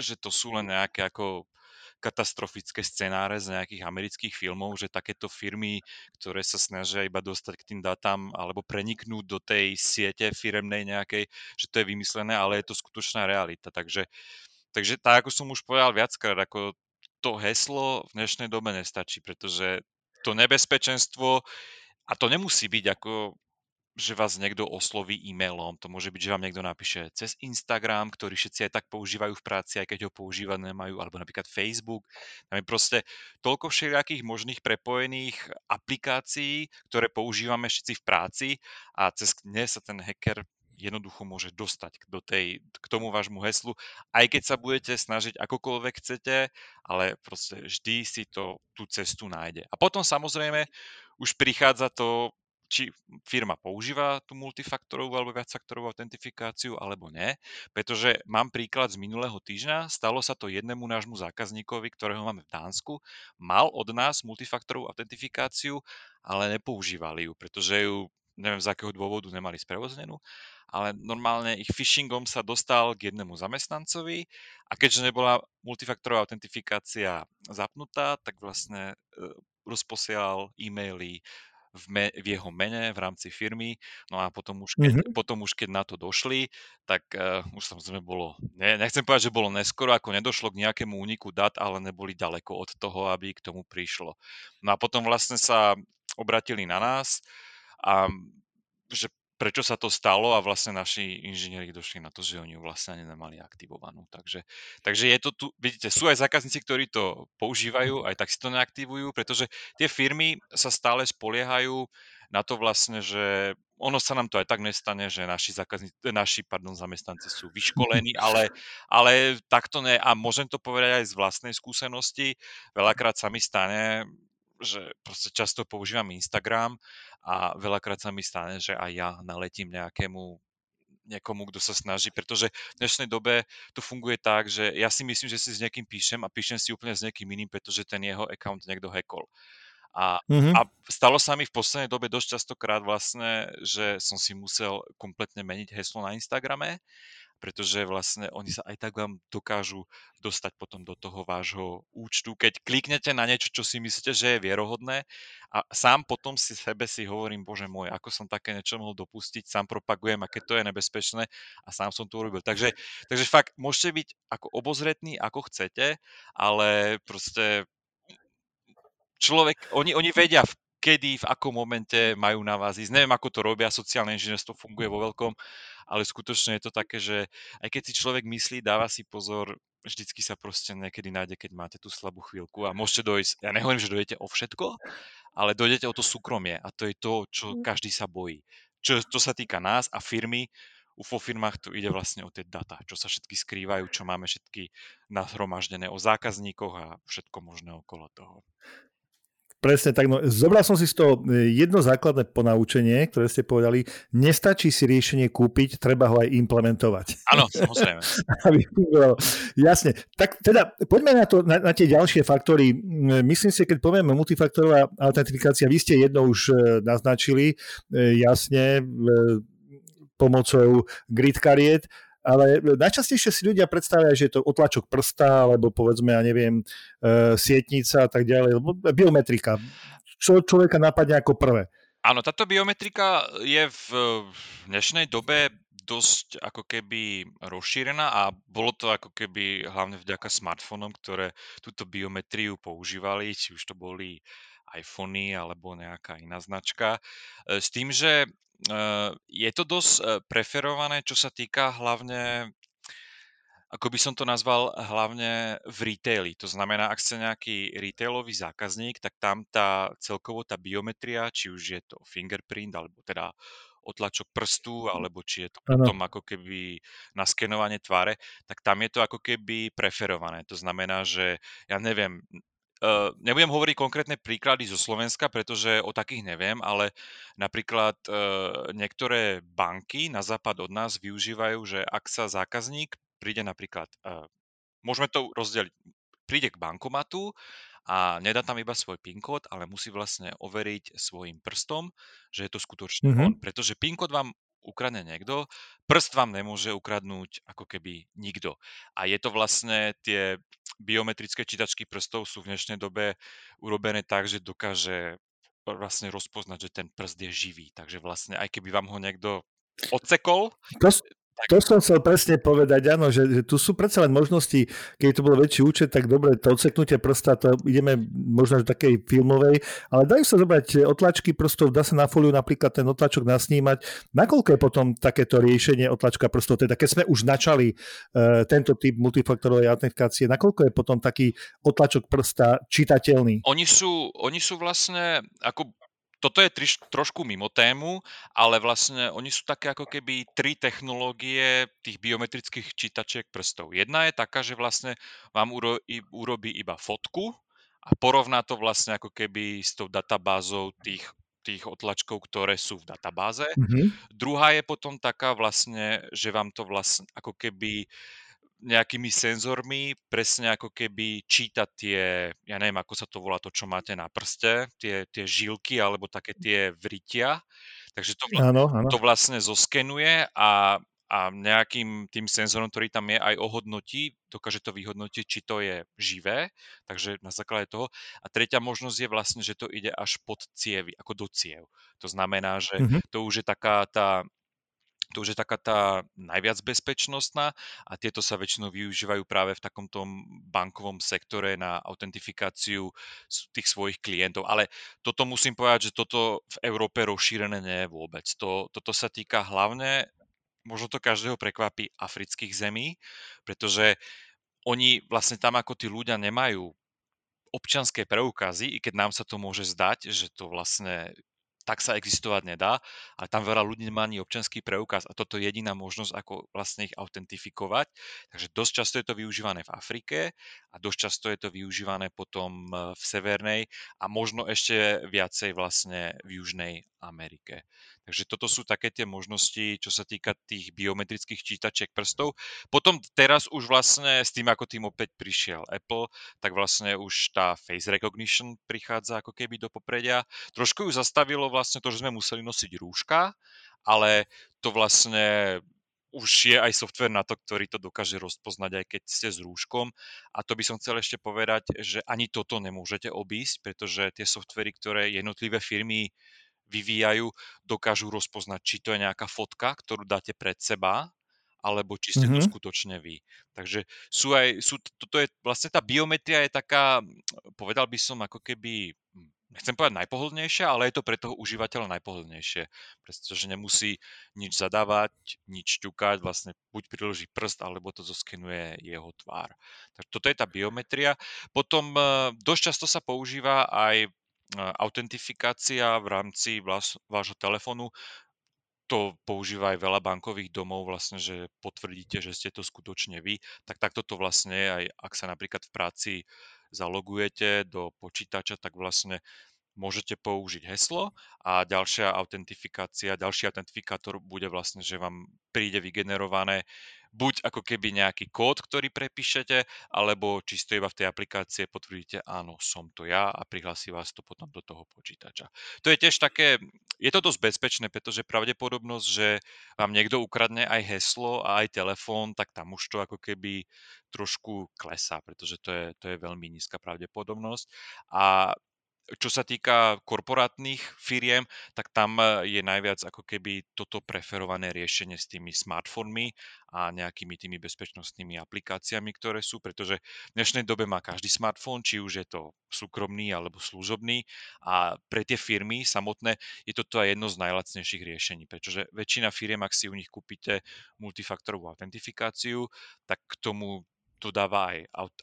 B: že to sú len nejaké ako katastrofické scenáre z nejakých amerických filmov, že takéto firmy, ktoré sa snažia iba dostať k tým datám alebo preniknúť do tej siete firemnej nejakej, že to je vymyslené, ale je to skutočná realita. Takže, takže tak, ako som už povedal viackrát, ako to heslo v dnešnej dobe nestačí, pretože to nebezpečenstvo a to nemusí byť ako, že vás niekto osloví e-mailom. To môže byť, že vám niekto napíše cez Instagram, ktorý všetci aj tak používajú v práci, aj keď ho používať nemajú, alebo napríklad Facebook. Tam je proste toľko všelijakých možných prepojených aplikácií, ktoré používame všetci v práci a cez ne sa ten hacker jednoducho môže dostať do tej, k tomu vášmu heslu, aj keď sa budete snažiť akokoľvek chcete, ale proste vždy si to tú cestu nájde. A potom samozrejme už prichádza to, či firma používa tú multifaktorovú alebo viacfaktorovú autentifikáciu alebo nie, pretože mám príklad z minulého týždňa, stalo sa to jednému nášmu zákazníkovi, ktorého máme v Dánsku, mal od nás multifaktorovú autentifikáciu, ale nepoužívali ju, pretože ju neviem z akého dôvodu nemali sprevoznenú, ale normálne ich phishingom sa dostal k jednému zamestnancovi a keďže nebola multifaktorová autentifikácia zapnutá, tak vlastne e, rozposielal e-maily v, me, v jeho mene v rámci firmy. No a potom už keď, mm-hmm. potom už keď na to došli, tak uh, už samozrejme bolo, ne, nechcem povedať, že bolo neskoro, ako nedošlo k nejakému úniku dát, ale neboli ďaleko od toho, aby k tomu prišlo. No a potom vlastne sa obratili na nás a že prečo sa to stalo a vlastne naši inžinieri došli na to, že oni ju vlastne ani nemali aktivovanú. Takže, takže je to tu, vidíte, sú aj zákazníci, ktorí to používajú, aj tak si to neaktivujú, pretože tie firmy sa stále spoliehajú na to vlastne, že ono sa nám to aj tak nestane, že naši, zákazníci, naši pardon, zamestnanci sú vyškolení, ale, ale takto ne. A môžem to povedať aj z vlastnej skúsenosti. Veľakrát sa mi stane, že proste často používam Instagram a veľakrát sa mi stane, že aj ja naletím nejakému niekomu, kto sa snaží, pretože v dnešnej dobe to funguje tak, že ja si myslím, že si s niekým píšem a píšem si úplne s niekým iným, pretože ten jeho account niekto hackol. A, mm-hmm. a stalo sa mi v poslednej dobe dosť častokrát vlastne, že som si musel kompletne meniť heslo na Instagrame pretože vlastne oni sa aj tak vám dokážu dostať potom do toho vášho účtu. Keď kliknete na niečo, čo si myslíte, že je vierohodné a sám potom si sebe si hovorím, bože môj, ako som také niečo mohol dopustiť, sám propagujem, aké to je nebezpečné a sám som to urobil. Takže, takže fakt môžete byť ako obozretní, ako chcete, ale proste človek, oni, oni vedia, kedy, v akom momente majú na vás ísť. Neviem, ako to robia, sociálne inžinierstvo funguje vo veľkom, ale skutočne je to také, že aj keď si človek myslí, dáva si pozor, vždycky sa proste niekedy nájde, keď máte tú slabú chvíľku a môžete dojsť, ja nehovorím, že dojdete o všetko, ale dojdete o to súkromie a to je to, čo mm. každý sa bojí. Čo, čo sa týka nás a firmy, vo firmách tu ide vlastne o tie data, čo sa všetky skrývajú, čo máme všetky nahromaždené o zákazníkoch a všetko možné okolo toho
A: Presne tak. No, zobral som si z toho e, jedno základné ponaučenie, ktoré ste povedali. Nestačí si riešenie kúpiť, treba ho aj implementovať.
B: Áno, samozrejme.
A: Jasne. Tak teda poďme na, to, na, na tie ďalšie faktory. Myslím si, keď povieme multifaktorová autentifikácia, vy ste jedno už e, naznačili e, jasne pomocou grid kariet ale najčastejšie si ľudia predstavia, že je to otlačok prsta, alebo povedzme, ja neviem, e, sietnica a tak ďalej, biometrika. Čo človeka napadne ako prvé?
B: Áno, táto biometrika je v dnešnej dobe dosť ako keby rozšírená a bolo to ako keby hlavne vďaka smartfónom, ktoré túto biometriu používali, či už to boli iPhony alebo nejaká iná značka. E, s tým, že je to dosť preferované, čo sa týka hlavne ako by som to nazval, hlavne v retaili. To znamená, ak ste nejaký retailový zákazník, tak tam tá celkovo tá biometria, či už je to fingerprint, alebo teda otlačok prstu, alebo či je to potom ako keby naskenovanie tváre, tak tam je to ako keby preferované. To znamená, že ja neviem, Uh, nebudem hovoriť konkrétne príklady zo Slovenska, pretože o takých neviem, ale napríklad uh, niektoré banky na západ od nás využívajú, že ak sa zákazník príde napríklad, uh, môžeme to rozdeliť, príde k bankomatu a nedá tam iba svoj PIN kód, ale musí vlastne overiť svojim prstom, že je to skutočne mm-hmm. on. Pretože PIN kód vám ukradne niekto, prst vám nemôže ukradnúť ako keby nikto. A je to vlastne, tie biometrické čítačky prstov sú v dnešnej dobe urobené tak, že dokáže vlastne rozpoznať, že ten prst je živý. Takže vlastne aj keby vám ho niekto odsekol,
A: to. To som chcel presne povedať, áno, že, že tu sú predsa len možnosti, keď to bol väčší účet, tak dobre, to odseknutie prsta, to ideme možno až takej filmovej, ale dajú sa zobrať otlačky prstov, dá sa na fóliu napríklad ten otlačok nasnímať. Nakoľko je potom takéto riešenie otlačka prstov, teda keď sme už načali uh, tento typ multifaktorovej autentifikácie, nakoľko je potom taký otlačok prsta čitateľný?
B: Oni sú, oni sú vlastne, ako toto je triž, trošku mimo tému, ale vlastne oni sú také ako keby tri technológie tých biometrických čítačiek prstov. Jedna je taká, že vlastne vám uro, i, urobí iba fotku a porovná to vlastne ako keby s tou databázou tých tých otlačkov, ktoré sú v databáze. Mm-hmm. Druhá je potom taká vlastne, že vám to vlastne ako keby nejakými senzormi presne ako keby čítať tie, ja neviem, ako sa to volá, to, čo máte na prste, tie, tie žilky alebo také tie vritia. Takže to, áno, áno. to vlastne zoskenuje a, a nejakým tým senzorom, ktorý tam je, aj ohodnotí, dokáže to vyhodnotiť, či to je živé, takže na základe toho. A tretia možnosť je vlastne, že to ide až pod cievy, ako do ciev. To znamená, že mm-hmm. to už je taká tá to už je taká tá najviac bezpečnostná a tieto sa väčšinou využívajú práve v takomto bankovom sektore na autentifikáciu tých svojich klientov. Ale toto musím povedať, že toto v Európe rozšírené nie je vôbec. To, toto sa týka hlavne, možno to každého prekvapí, afrických zemí, pretože oni vlastne tam ako tí ľudia nemajú občianské preukazy, i keď nám sa to môže zdať, že to vlastne tak sa existovať nedá, ale tam veľa ľudí nemá ani občanský preukaz a toto je jediná možnosť, ako vlastne ich autentifikovať. Takže dosť často je to využívané v Afrike a dosť často je to využívané potom e, v Severnej a možno ešte viacej vlastne v Južnej Amerike. Takže toto sú také tie možnosti, čo sa týka tých biometrických čítačiek prstov. Potom teraz už vlastne s tým, ako tým opäť prišiel Apple, tak vlastne už tá face recognition prichádza ako keby do popredia. Trošku ju zastavilo vlastne to, že sme museli nosiť rúška, ale to vlastne už je aj software na to, ktorý to dokáže rozpoznať, aj keď ste s rúškom. A to by som chcel ešte povedať, že ani toto nemôžete obísť, pretože tie softvery, ktoré jednotlivé firmy vyvíjajú, dokážu rozpoznať, či to je nejaká fotka, ktorú dáte pred seba, alebo či ste mm-hmm. to skutočne vy. Takže sú aj, sú, toto je, vlastne tá biometria je taká, povedal by som, ako keby, hm, nechcem povedať najpohodlnejšia, ale je to pre toho užívateľa najpohodlnejšie, pretože nemusí nič zadávať, nič ťukať, vlastne buď priloží prst, alebo to zoskenuje jeho tvár. Takže toto je tá biometria. Potom eh, dosť často sa používa aj autentifikácia v rámci vás, vášho telefónu, to používa aj veľa bankových domov, vlastne, že potvrdíte, že ste to skutočne vy, tak takto to vlastne aj ak sa napríklad v práci zalogujete do počítača, tak vlastne môžete použiť heslo a ďalšia autentifikácia, ďalší autentifikátor bude vlastne, že vám príde vygenerované buď ako keby nejaký kód, ktorý prepíšete, alebo čisto iba v tej aplikácie potvrdíte, áno, som to ja a prihlási vás to potom do toho počítača. To je tiež také, je to dosť bezpečné, pretože pravdepodobnosť, že vám niekto ukradne aj heslo a aj telefón, tak tam už to ako keby trošku klesá, pretože to je, to je veľmi nízka pravdepodobnosť. A čo sa týka korporátnych firiem, tak tam e, je najviac ako keby toto preferované riešenie s tými smartfónmi a nejakými tými bezpečnostnými aplikáciami, ktoré sú, pretože v dnešnej dobe má každý smartfón, či už je to súkromný alebo služobný. A pre tie firmy samotné je toto aj jedno z najlacnejších riešení, pretože väčšina firiem, ak si u nich kúpite multifaktorovú autentifikáciu, tak k tomu dodáva aj,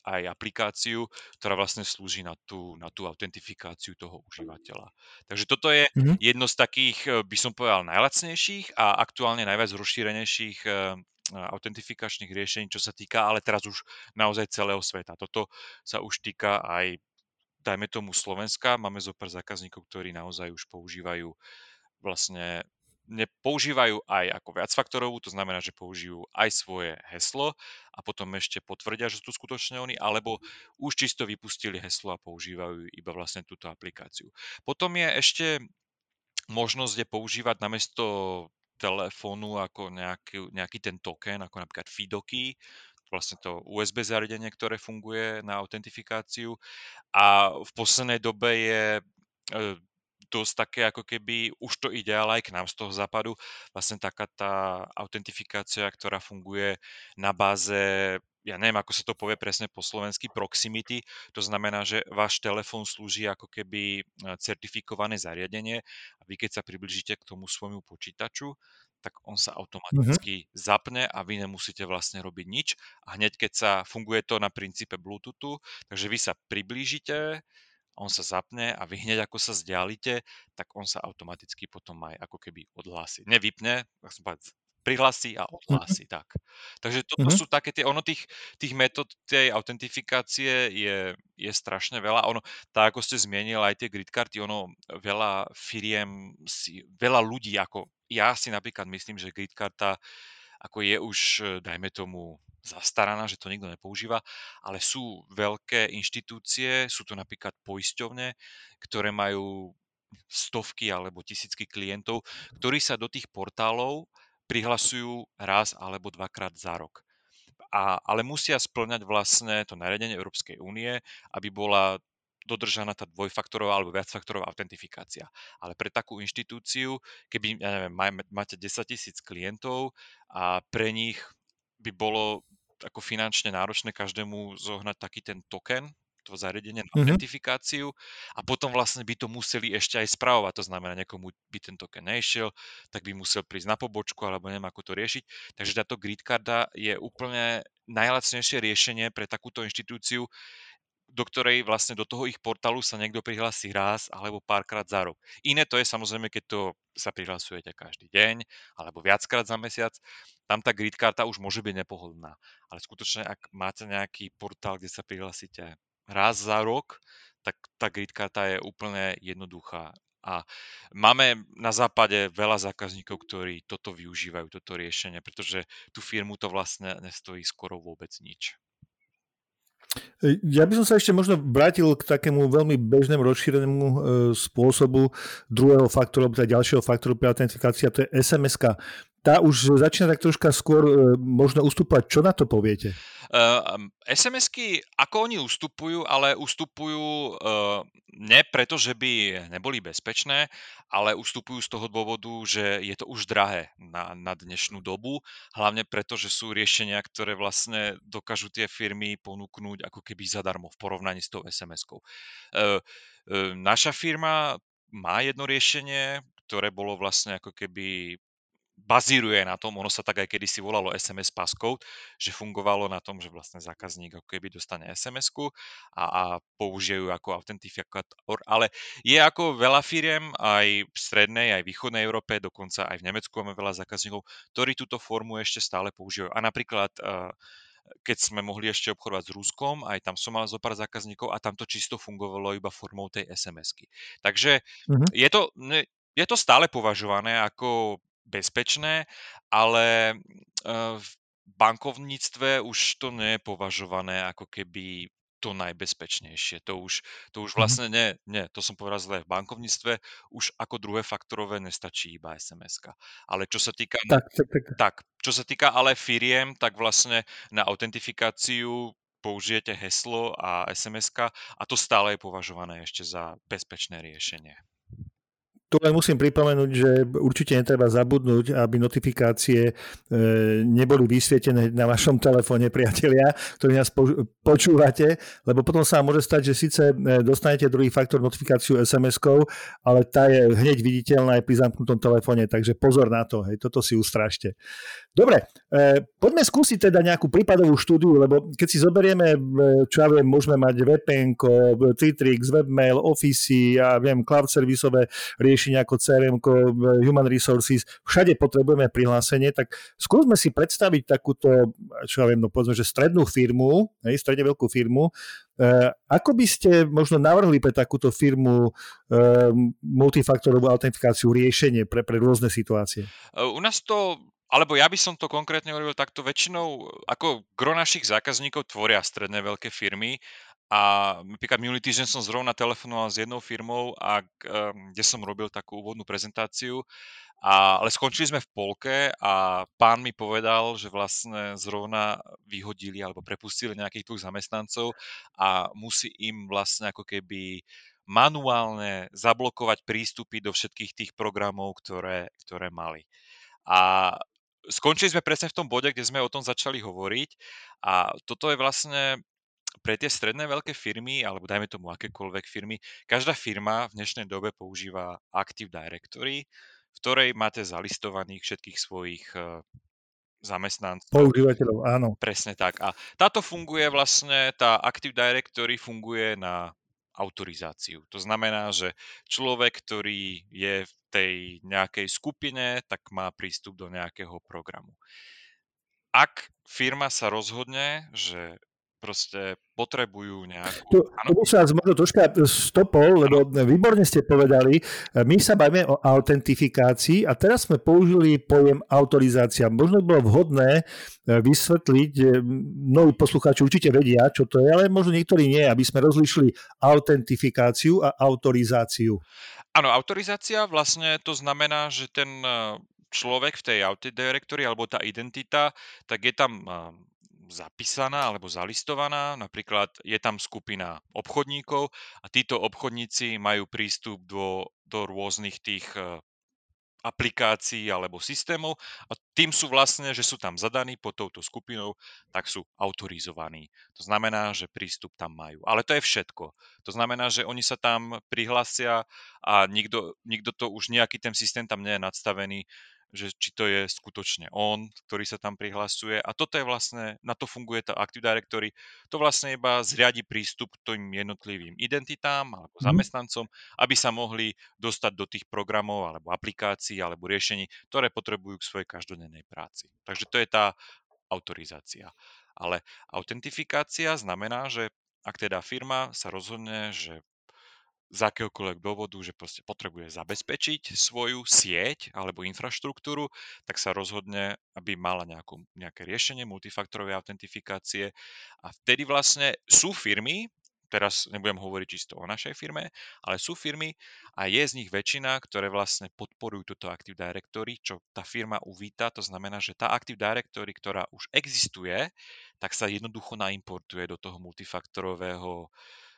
B: aj aplikáciu, ktorá vlastne slúži na tú, na tú autentifikáciu toho užívateľa. Takže toto je mm-hmm. jedno z takých, eh, by som povedal, najlacnejších a aktuálne najviac rozšírenejších eh, autentifikačných riešení, čo sa týka, ale teraz už naozaj celého sveta. Toto sa už týka aj, dajme tomu Slovenska, máme zo pár zákazníkov, ktorí naozaj už používajú vlastne používajú aj ako viacfaktorovú, to znamená, že použijú aj svoje heslo a potom ešte potvrdia, že sú to skutočne oni, alebo už čisto vypustili heslo a používajú iba vlastne túto aplikáciu. Potom je ešte možnosť je používať namiesto telefónu ako nejaký, nejaký ten token, ako napríklad Fidoky, vlastne to USB zariadenie, ktoré funguje na autentifikáciu. A v poslednej dobe je e, dosť také, ako keby už to ide ale aj k nám z toho západu. Vlastne taká tá autentifikácia, ktorá funguje na báze ja neviem, ako sa to povie presne po slovensky, proximity. To znamená, že váš telefón slúži ako keby e, certifikované zariadenie a vy keď sa približíte k tomu svojmu počítaču, tak on sa mhm. automaticky mm-hmm. zapne a vy nemusíte vlastne robiť nič. A hneď keď sa, funguje to na princípe Bluetoothu, takže vy sa priblížite, on sa zapne a vy hneď ako sa vzdialite, tak on sa automaticky potom aj ako keby odhlási. Nevypne, prihlasí a mhm. odhlási, tak. Takže toto mm-hmm. sú také tie, ono tých, tých metód tej autentifikácie je, je strašne veľa. Ono, tak ako ste zmienili aj tie grid karty, ono veľa firiem, si, veľa ľudí, ako ja si napríklad myslím, že grid karta ako je už, dajme tomu, zastaraná, že to nikto nepoužíva, ale sú veľké inštitúcie, sú to napríklad poisťovne, ktoré majú stovky alebo tisícky klientov, ktorí sa do tých portálov prihlasujú raz alebo dvakrát za rok. A, ale musia splňať vlastne to nariadenie Európskej únie, aby bola dodržaná tá dvojfaktorová alebo viacfaktorová autentifikácia. Ale pre takú inštitúciu, keby, ja neviem, máte 10 tisíc klientov a pre nich by bolo ako finančne náročné každému zohnať taký ten token, to zariadenie na mm-hmm. autentifikáciu a potom vlastne by to museli ešte aj spravovať. To znamená, niekomu by ten token nešiel, tak by musel prísť na pobočku alebo neviem ako to riešiť. Takže táto grid karta je úplne najlacnejšie riešenie pre takúto inštitúciu, do ktorej vlastne do toho ich portálu sa niekto prihlási raz alebo párkrát za rok. Iné to je samozrejme, keď to sa prihlasujete každý deň alebo viackrát za mesiac. Tam tá grid karta už môže byť nepohodlná. Ale skutočne, ak máte nejaký portál, kde sa prihlasíte raz za rok, tak tá grid karta je úplne jednoduchá. A máme na západe veľa zákazníkov, ktorí toto využívajú, toto riešenie, pretože tú firmu to vlastne nestojí skoro vôbec nič.
A: Ja by som sa ešte možno vrátil k takému veľmi bežnému rozšírenému e, spôsobu druhého faktoru, alebo teda ďalšieho faktoru pre autentifikácia, to je sms. Tá už začína tak troška skôr e, možno ustúpať. Čo na to poviete?
B: Uh, SMS-ky, ako oni ustupujú, ale ustupujú uh, ne preto, že by neboli bezpečné, ale ustupujú z toho dôvodu, že je to už drahé na, na dnešnú dobu, hlavne preto, že sú riešenia, ktoré vlastne dokážu tie firmy ponúknuť ako keby zadarmo v porovnaní s tou SMS-kou. Uh, uh, naša firma má jedno riešenie, ktoré bolo vlastne ako keby bazíruje na tom, ono sa tak aj kedysi volalo SMS passcode, že fungovalo na tom, že vlastne zákazník ako keby dostane SMS-ku a, a použije ju ako autentifikátor, ale je ako veľa firiem aj v strednej, aj v východnej Európe, dokonca aj v Nemecku máme veľa zákazníkov, ktorí túto formu ešte stále používajú. A napríklad uh, keď sme mohli ešte obchodovať s Ruskom, aj tam som mal zo pár zákazníkov a tam to čisto fungovalo iba formou tej SMS-ky. Takže mm-hmm. je, to, je to stále považované ako bezpečné, ale v bankovníctve už to nie je považované ako keby to najbezpečnejšie. To už, to už mhm. vlastne nie, nie, to som povedal zle. V bankovníctve už ako druhé faktorové nestačí iba SMS-ka. Ale čo sa týka... Tak, tak, tak. tak, čo sa týka ale firiem, tak vlastne na autentifikáciu použijete heslo a SMS-ka a to stále je považované ešte za bezpečné riešenie.
A: Tu len musím pripomenúť, že určite netreba zabudnúť, aby notifikácie e, neboli vysvietené na vašom telefóne, priatelia, ktorí nás počúvate, lebo potom sa môže stať, že síce e, dostanete druhý faktor notifikáciu SMS-kou, ale tá je hneď viditeľná aj pri zamknutom telefóne, takže pozor na to, hej, toto si ustražte. Dobre, e, poďme skúsiť teda nejakú prípadovú štúdiu, lebo keď si zoberieme, e, čo ja viem, môžeme mať VPN, Citrix, Webmail, Office, ja viem, cloud servisové riešenia ako CRM, Human Resources, všade potrebujeme prihlásenie, tak skúsme si predstaviť takúto, čo ja viem, no povedzme, že strednú firmu, hej, stredne veľkú firmu, e, ako by ste možno navrhli pre takúto firmu multifaktorovú autentifikáciu riešenie pre, pre rôzne situácie?
B: U nás to alebo ja by som to konkrétne hovoril takto väčšinou, ako gro našich zákazníkov tvoria stredné veľké firmy a napríklad minulý týždeň som zrovna telefonoval s jednou firmou, a, ehm, kde som robil takú úvodnú prezentáciu, a, ale skončili sme v polke a pán mi povedal, že vlastne zrovna vyhodili alebo prepustili nejakých dvoch zamestnancov a musí im vlastne ako keby manuálne zablokovať prístupy do všetkých tých programov, ktoré, ktoré mali. A skončili sme presne v tom bode, kde sme o tom začali hovoriť a toto je vlastne pre tie stredné veľké firmy, alebo dajme tomu akékoľvek firmy, každá firma v dnešnej dobe používa Active Directory, v ktorej máte zalistovaných všetkých svojich eh, zamestnancov.
A: Používateľov, áno.
B: Presne tak. A táto funguje vlastne, tá Active Directory funguje na autorizáciu. To znamená, že človek, ktorý je v tej nejakej skupine, tak má prístup do nejakého programu. Ak firma sa rozhodne, že proste potrebujú nejakú...
A: Tu, tu by sa možno troška stopol, lebo ano. výborne ste povedali, my sa bavíme o autentifikácii a teraz sme použili pojem autorizácia. Možno by bolo vhodné e, vysvetliť, e, mnohí poslucháči určite vedia, čo to je, ale možno niektorí nie, aby sme rozlišili autentifikáciu a autorizáciu.
B: Áno, autorizácia vlastne to znamená, že ten e, človek v tej Audit Directory alebo tá identita, tak je tam zapísaná alebo zalistovaná. Napríklad je tam skupina obchodníkov a títo obchodníci majú prístup do, do rôznych tých e, aplikácií alebo systémov a tým sú vlastne, že sú tam zadaní pod touto skupinou, tak sú autorizovaní. To znamená, že prístup tam majú. Ale to je všetko. To znamená, že oni sa tam prihlásia a nikto, nikto to už nejaký ten systém tam nie je nadstavený, že či to je skutočne on, ktorý sa tam prihlasuje. A toto je vlastne, na to funguje tá Active Directory. To vlastne iba zriadi prístup k tým jednotlivým identitám alebo mhm. zamestnancom, aby sa mohli dostať do tých programov alebo aplikácií alebo riešení, ktoré potrebujú k svojej každodennej práci. Takže to je tá autorizácia. Ale autentifikácia znamená, že ak teda firma sa rozhodne, že z akéhokoľvek dôvodu, že proste potrebuje zabezpečiť svoju sieť alebo infraštruktúru, tak sa rozhodne, aby mala nejakú, nejaké riešenie multifaktorovej autentifikácie. A vtedy vlastne sú firmy, teraz nebudem hovoriť čisto o našej firme, ale sú firmy a je z nich väčšina, ktoré vlastne podporujú toto Active Directory, čo tá firma uvíta. To znamená, že tá Active Directory, ktorá už existuje, tak sa jednoducho naimportuje do toho multifaktorového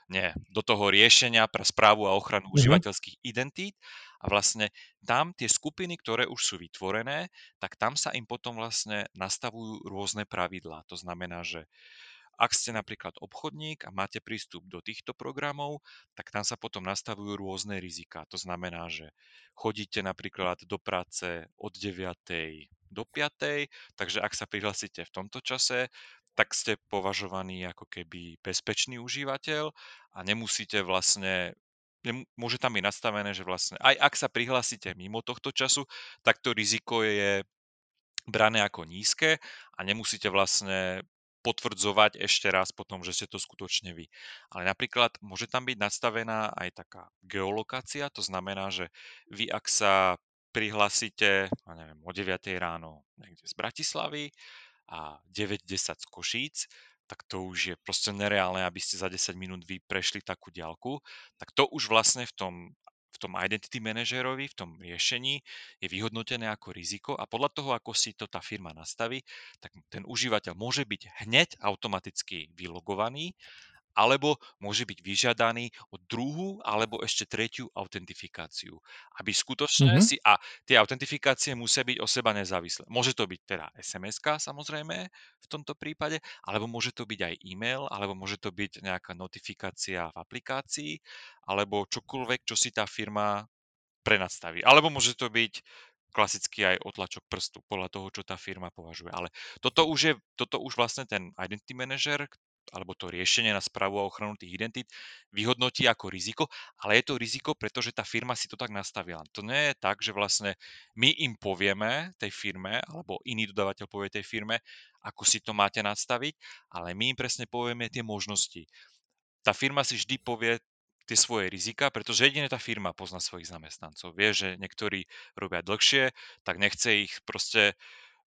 B: nie, do toho riešenia pre správu a ochranu mm-hmm. užívateľských identít a vlastne tam tie skupiny, ktoré už sú vytvorené, tak tam sa im potom vlastne nastavujú rôzne pravidlá. To znamená, že ak ste napríklad obchodník a máte prístup do týchto programov, tak tam sa potom nastavujú rôzne rizika. To znamená, že chodíte napríklad do práce od 9. do 5. Takže ak sa prihlasíte v tomto čase, tak ste považovaní ako keby bezpečný užívateľ a nemusíte vlastne môže tam byť nastavené, že vlastne aj ak sa prihlásite mimo tohto času, tak to riziko je brané ako nízke a nemusíte vlastne potvrdzovať ešte raz potom, že ste to skutočne vy. Ale napríklad môže tam byť nastavená aj taká geolokácia, to znamená, že vy ak sa prihlasíte, ja neviem, o 9 ráno niekde z Bratislavy a 9-10 z Košíc, tak to už je proste nereálne, aby ste za 10 minút vy prešli takú diaľku, tak to už vlastne v tom v tom identity manažerovi, v tom riešení je vyhodnotené ako riziko a podľa toho, ako si to tá firma nastaví, tak ten užívateľ môže byť hneď automaticky vylogovaný alebo môže byť vyžiadaný o druhú alebo ešte tretiu autentifikáciu. Aby skutočne mm-hmm. si... A tie autentifikácie musia byť o seba nezávislé. Môže to byť teda sms samozrejme v tomto prípade, alebo môže to byť aj e-mail, alebo môže to byť nejaká notifikácia v aplikácii, alebo čokoľvek, čo si tá firma prenastaví. Alebo môže to byť klasicky aj otlačok prstu podľa toho, čo tá firma považuje. Ale toto už je, toto už vlastne ten identity manager, alebo to riešenie na správu a ochranu tých identít vyhodnotí ako riziko, ale je to riziko, pretože tá firma si to tak nastavila. To nie je tak, že vlastne my im povieme tej firme, alebo iný dodávateľ povie tej firme, ako si to máte nastaviť, ale my im presne povieme tie možnosti. Tá firma si vždy povie tie svoje rizika, pretože jedine tá firma pozná svojich zamestnancov. Vie, že niektorí robia dlhšie, tak nechce ich proste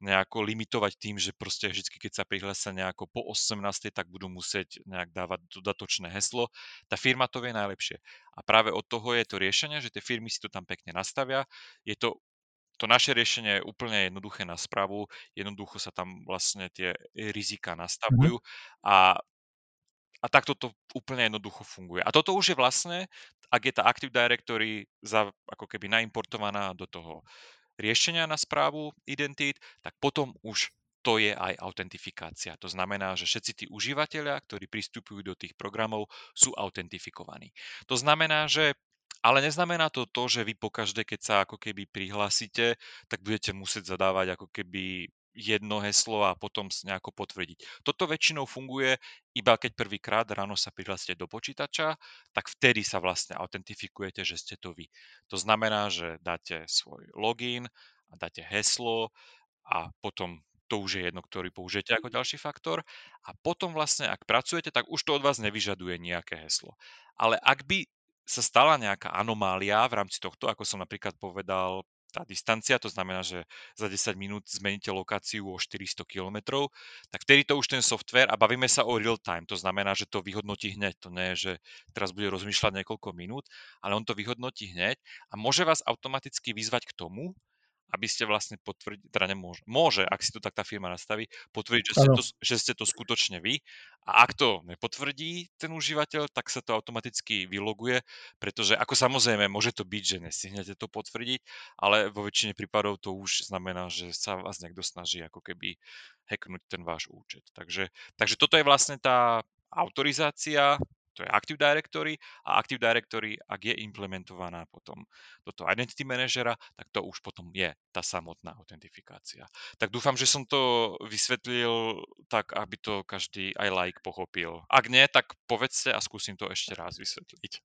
B: nejako limitovať tým, že proste vždy, keď sa prihlásia nejako po 18, tak budú musieť nejak dávať dodatočné heslo. Tá firma to vie najlepšie. A práve od toho je to riešenie, že tie firmy si to tam pekne nastavia. Je to to naše riešenie je úplne jednoduché na správu, jednoducho sa tam vlastne tie rizika mhm. nastavujú a, a takto to úplne jednoducho funguje. A toto už je vlastne, ak je tá Active Directory za, ako keby naimportovaná do toho riešenia na správu identít, tak potom už to je aj autentifikácia. To znamená, že všetci tí užívateľia, ktorí pristupujú do tých programov, sú autentifikovaní. To znamená, že ale neznamená to to, že vy pokaždé, keď sa ako keby prihlásite, tak budete musieť zadávať ako keby jedno heslo a potom nejako potvrdiť. Toto väčšinou funguje iba keď prvýkrát ráno sa prihlásite do počítača, tak vtedy sa vlastne autentifikujete, že ste to vy. To znamená, že dáte svoj login a dáte heslo a potom to už je jedno, ktorý použijete ako ďalší faktor. A potom vlastne, ak pracujete, tak už to od vás nevyžaduje nejaké heslo. Ale ak by sa stala nejaká anomália v rámci tohto, ako som napríklad povedal tá distancia, to znamená, že za 10 minút zmeníte lokáciu o 400 km, tak vtedy to už ten software, a bavíme sa o real time, to znamená, že to vyhodnotí hneď, to nie je, že teraz bude rozmýšľať niekoľko minút, ale on to vyhodnotí hneď a môže vás automaticky vyzvať k tomu, aby ste vlastne potvrdili, teda nemôže, môže, ak si to tak tá firma nastaví, potvrdiť, že ste, to, že ste to skutočne vy. A ak to nepotvrdí ten užívateľ, tak sa to automaticky vyloguje, pretože ako samozrejme môže to byť, že nestihnete to potvrdiť, ale vo väčšine prípadov to už znamená, že sa vás niekto snaží ako keby hacknúť ten váš účet. Takže, takže toto je vlastne tá autorizácia to je Active Directory a Active Directory, ak je implementovaná potom do toho Identity Managera, tak to už potom je tá samotná autentifikácia. Tak dúfam, že som to vysvetlil tak, aby to každý aj like pochopil. Ak nie, tak povedzte a skúsim to ešte raz vysvetliť.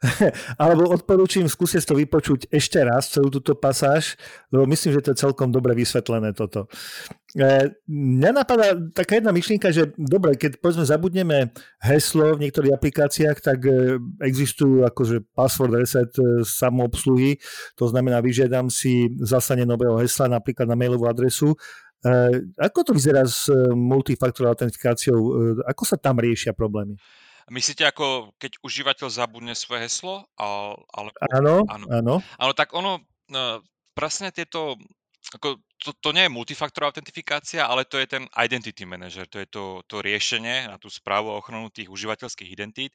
A: Alebo odporúčam skúsiť to vypočuť ešte raz, celú túto pasáž, lebo myslím, že to je celkom dobre vysvetlené toto. E, mňa napadá taká jedna myšlienka, že dobre, keď povedzme zabudneme heslo v niektorých aplikáciách, tak e, existujú akože password reset e, samoobsluhy, to znamená, vyžiadam si zasanie nového hesla napríklad na mailovú adresu. Ako to vyzerá s multifaktorovou autentifikáciou? Ako sa tam riešia problémy?
B: Myslíte, ako keď užívateľ zabudne svoje heslo?
A: Ale, áno, áno. áno.
B: Tak ono, no, presne tieto, ako, to, to nie je multifaktorová autentifikácia, ale to je ten identity manager, to je to, to riešenie na tú správu a ochranu tých užívateľských identít.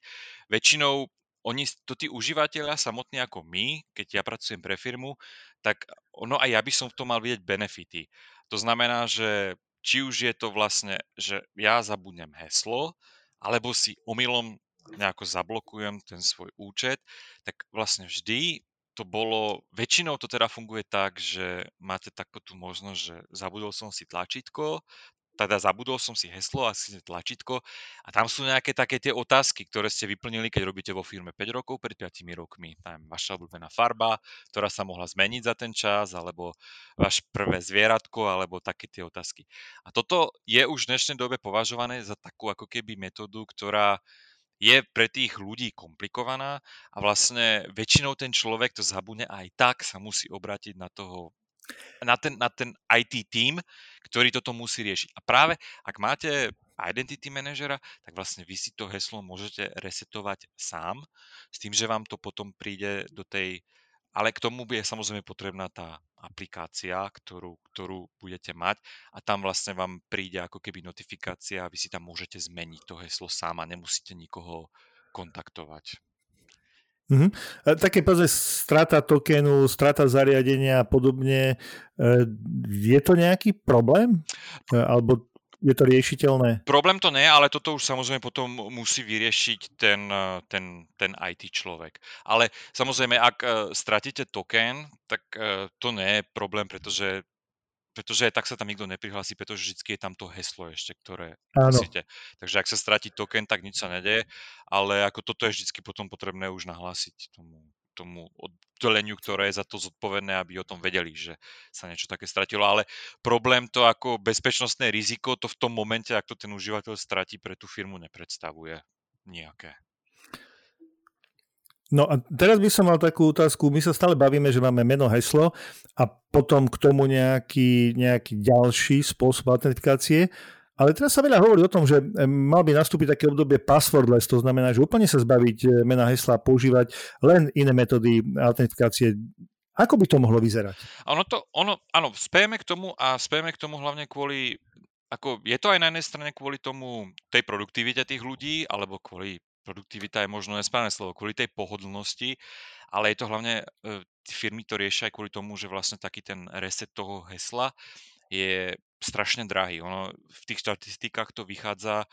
B: Väčšinou oni, to tí užívateľia samotní ako my, keď ja pracujem pre firmu, tak ono aj ja by som v tom mal vidieť benefity. To znamená, že či už je to vlastne, že ja zabudnem heslo, alebo si omylom nejako zablokujem ten svoj účet, tak vlastne vždy to bolo, väčšinou to teda funguje tak, že máte takú tú možnosť, že zabudol som si tlačítko, teda zabudol som si heslo a si tlačítko a tam sú nejaké také tie otázky, ktoré ste vyplnili, keď robíte vo firme 5 rokov, pred 5 rokmi. Tam vaša obľúbená farba, ktorá sa mohla zmeniť za ten čas, alebo vaše prvé zvieratko, alebo také tie otázky. A toto je už v dnešnej dobe považované za takú ako keby metódu, ktorá je pre tých ľudí komplikovaná a vlastne väčšinou ten človek to zabudne aj tak sa musí obrátiť na toho na ten, na ten IT tým, ktorý toto musí riešiť. A práve ak máte identity manažera, tak vlastne vy si to heslo môžete resetovať sám, s tým, že vám to potom príde do tej ale k tomu bude samozrejme potrebná tá aplikácia, ktorú, ktorú budete mať a tam vlastne vám príde ako keby notifikácia a vy si tam môžete zmeniť to heslo sám a nemusíte nikoho kontaktovať.
A: Mm-hmm. Také povedzme, strata tokenu, strata zariadenia a podobne, e, je to nejaký problém? E, alebo je to riešiteľné?
B: Problém to nie, ale toto už samozrejme potom musí vyriešiť ten, e, ten, ten IT človek. Ale samozrejme, ak stratíte token, tak to nie je problém, pretože pretože tak sa tam nikto neprihlási, pretože vždy je tam to heslo ešte, ktoré musíte. Takže ak sa stratí token, tak nič sa nedeje, ale ako toto je vždy potom potrebné už nahlásiť tomu, tomu oddeleniu, ktoré je za to zodpovedné, aby o tom vedeli, že sa niečo také stratilo. Ale problém to ako bezpečnostné riziko, to v tom momente, ak to ten užívateľ stratí, pre tú firmu nepredstavuje nejaké.
A: No a teraz by som mal takú otázku. My sa stále bavíme, že máme meno, heslo a potom k tomu nejaký, nejaký ďalší spôsob autentifikácie. Ale teraz sa veľa hovorí o tom, že mal by nastúpiť také obdobie passwordless, to znamená, že úplne sa zbaviť e, mena hesla a používať len iné metódy autentifikácie. Ako by to mohlo vyzerať?
B: Ono to, ono, áno, spejeme k tomu a spejeme k tomu hlavne kvôli ako je to aj na jednej strane kvôli tomu, tej produktivite tých ľudí, alebo kvôli produktivita je možno nesprávne slovo, kvôli tej pohodlnosti, ale je to hlavne, e, firmy to riešia aj kvôli tomu, že vlastne taký ten reset toho hesla je strašne drahý. Ono v tých štatistikách to vychádza,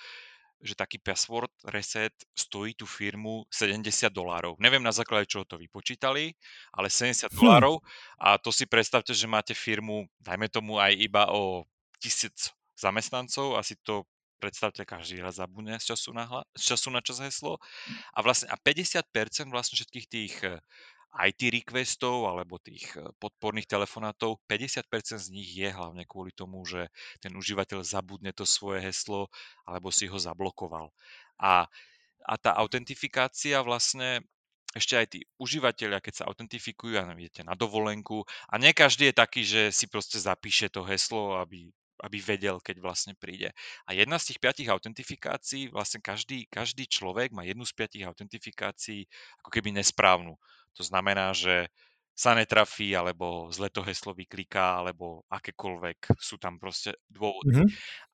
B: že taký password reset stojí tú firmu 70 dolárov. Neviem na základe čoho to vypočítali, ale 70 hm. dolárov a to si predstavte, že máte firmu, dajme tomu aj iba o tisíc zamestnancov, asi to predstavte, každý raz zabudne z času na, hla, z času na čas heslo. A vlastne a 50% vlastne všetkých tých eh, IT requestov alebo tých eh, podporných telefonátov, 50% z nich je hlavne kvôli tomu, že ten užívateľ zabudne to svoje heslo alebo si ho zablokoval. A, a tá autentifikácia vlastne ešte aj tí užívateľia, keď sa autentifikujú a idete na dovolenku a nie každý je taký, že si proste zapíše to heslo, aby aby vedel, keď vlastne príde. A jedna z tých piatich autentifikácií, vlastne každý, každý človek má jednu z piatich autentifikácií ako keby nesprávnu. To znamená, že sa netrafí, alebo zle to heslo vykliká, alebo akékoľvek sú tam proste dôvody. Mm-hmm.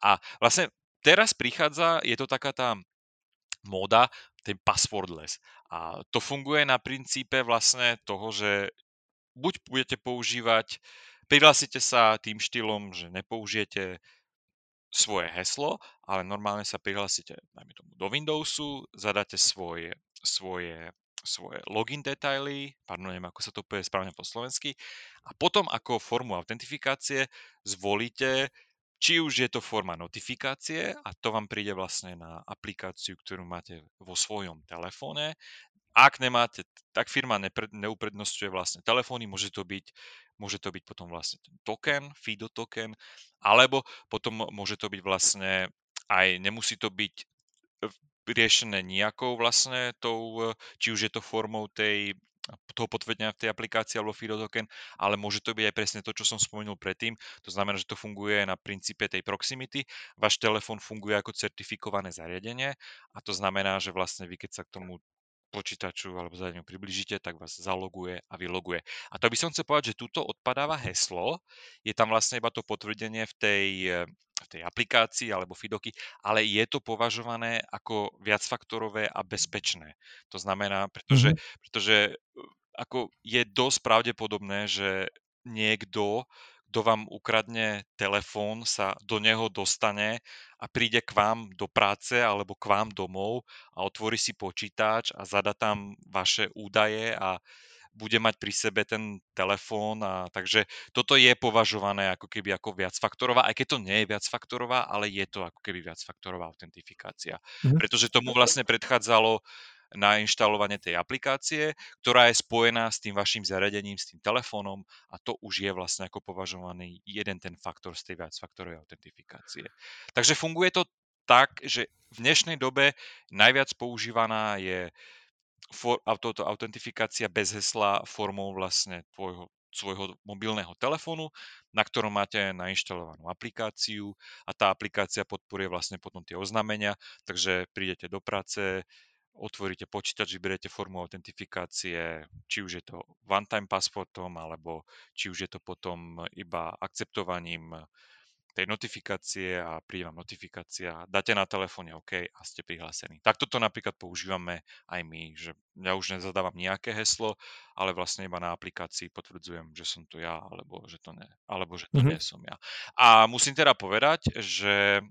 B: A vlastne teraz prichádza, je to taká tá móda, ten passwordless. A to funguje na princípe vlastne toho, že buď budete používať Prihlásite sa tým štýlom, že nepoužijete svoje heslo, ale normálne sa prihlásite, dajme tomu, do Windowsu, zadáte svoje, svoje, svoje login detaily, pardon, neviem, ako sa to povie správne po slovensky, a potom ako formu autentifikácie zvolíte, či už je to forma notifikácie a to vám príde vlastne na aplikáciu, ktorú máte vo svojom telefóne. Ak nemáte, tak firma neuprednostňuje vlastne telefóny, môže to byť môže to byť potom vlastne ten token, FIDO token, alebo potom môže to byť vlastne aj, nemusí to byť riešené nejakou vlastne tou, či už je to formou tej toho potvrdenia v tej aplikácii alebo FIDO token, ale môže to byť aj presne to, čo som spomenul predtým. To znamená, že to funguje na princípe tej proximity. Váš telefón funguje ako certifikované zariadenie a to znamená, že vlastne vy keď sa k tomu počítaču alebo zariadeniu približíte, tak vás zaloguje a vyloguje. A to by som chcel povedať, že tuto odpadáva heslo, je tam vlastne iba to potvrdenie v tej, v tej aplikácii alebo Fidoky, ale je to považované ako viacfaktorové a bezpečné. To znamená, pretože, mm-hmm. pretože ako je dosť pravdepodobné, že niekto kto vám ukradne telefón, sa do neho dostane a príde k vám do práce alebo k vám domov a otvorí si počítač a zada tam vaše údaje a bude mať pri sebe ten telefón a takže toto je považované ako keby ako viacfaktorová, aj keď to nie je viacfaktorová, ale je to ako keby viacfaktorová autentifikácia. Mm-hmm. Pretože tomu vlastne predchádzalo na inštalovanie tej aplikácie, ktorá je spojená s tým vašim zariadením, s tým telefónom a to už je vlastne ako považovaný jeden ten faktor z tej viacfaktorovej autentifikácie. Takže funguje to tak, že v dnešnej dobe najviac používaná je for, auto, autentifikácia bez hesla formou vlastne tvojho svojho mobilného telefónu, na ktorom máte nainštalovanú aplikáciu a tá aplikácia podporuje vlastne potom tie oznámenia, takže prídete do práce, otvoríte počítač, vyberiete formu autentifikácie, či už je to one-time passwordom, alebo či už je to potom iba akceptovaním tej notifikácie a príde vám notifikácia, dáte na telefóne OK a ste prihlásení. Takto to napríklad používame aj my, že ja už nezadávam nejaké heslo, ale vlastne iba na aplikácii potvrdzujem, že som to ja, alebo že to, ne, alebo že to mm-hmm. nie som ja. A musím teda povedať, že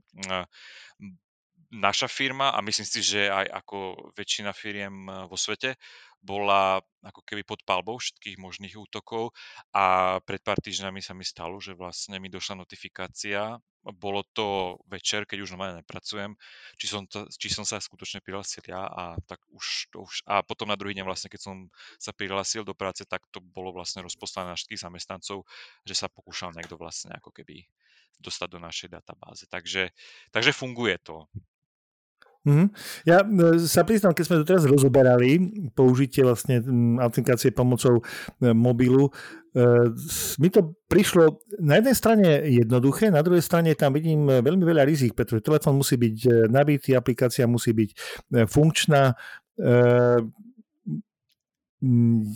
B: naša firma a myslím si, že aj ako väčšina firiem eh, vo svete bola ako keby pod palbou všetkých možných útokov a pred pár týždňami sa mi stalo, že vlastne mi došla notifikácia, bolo to večer, keď už normálne nepracujem, či som, to, či som sa skutočne prihlásil ja a tak už to už, a potom na druhý deň vlastne, keď som sa prihlásil do práce, tak to bolo vlastne rozposlané na všetkých zamestnancov, že sa pokúšal niekto vlastne ako keby dostať do našej databáze. Takže, takže funguje to.
A: Mm-hmm. Ja e, sa priznám, keď sme to teraz rozoberali, použitie vlastne autentikácie pomocou e, mobilu, e, mi to prišlo na jednej strane jednoduché, na druhej strane tam vidím veľmi veľa rizik, pretože telefón musí byť nabitý, aplikácia musí byť funkčná.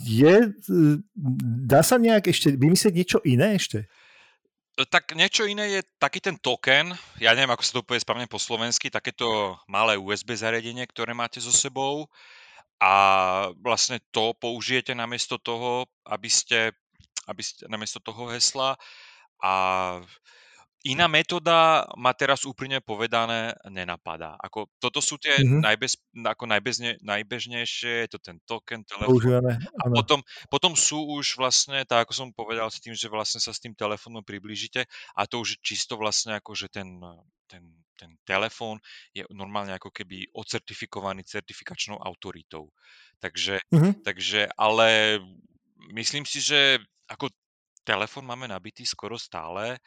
A: Je, dá sa nejak ešte vymyslieť niečo iné ešte?
B: Tak niečo iné je taký ten token, ja neviem, ako sa to povie správne po slovensky, takéto malé USB zariadenie, ktoré máte so sebou a vlastne to použijete namiesto toho, aby ste, aby ste namiesto toho hesla a Iná metóda ma teraz úplne povedané nenapadá. Ako, toto sú tie mm-hmm. najbez, ako najbezne, najbežnejšie, je to ten token, telefón. A potom, potom sú už vlastne, tak ako som povedal, s tým, že vlastne sa s tým telefónom priblížite a to už čisto vlastne ako, že ten, ten, ten telefón je normálne ako keby ocertifikovaný certifikačnou autoritou. Takže, mm-hmm. takže ale myslím si, že ako telefón máme nabitý skoro stále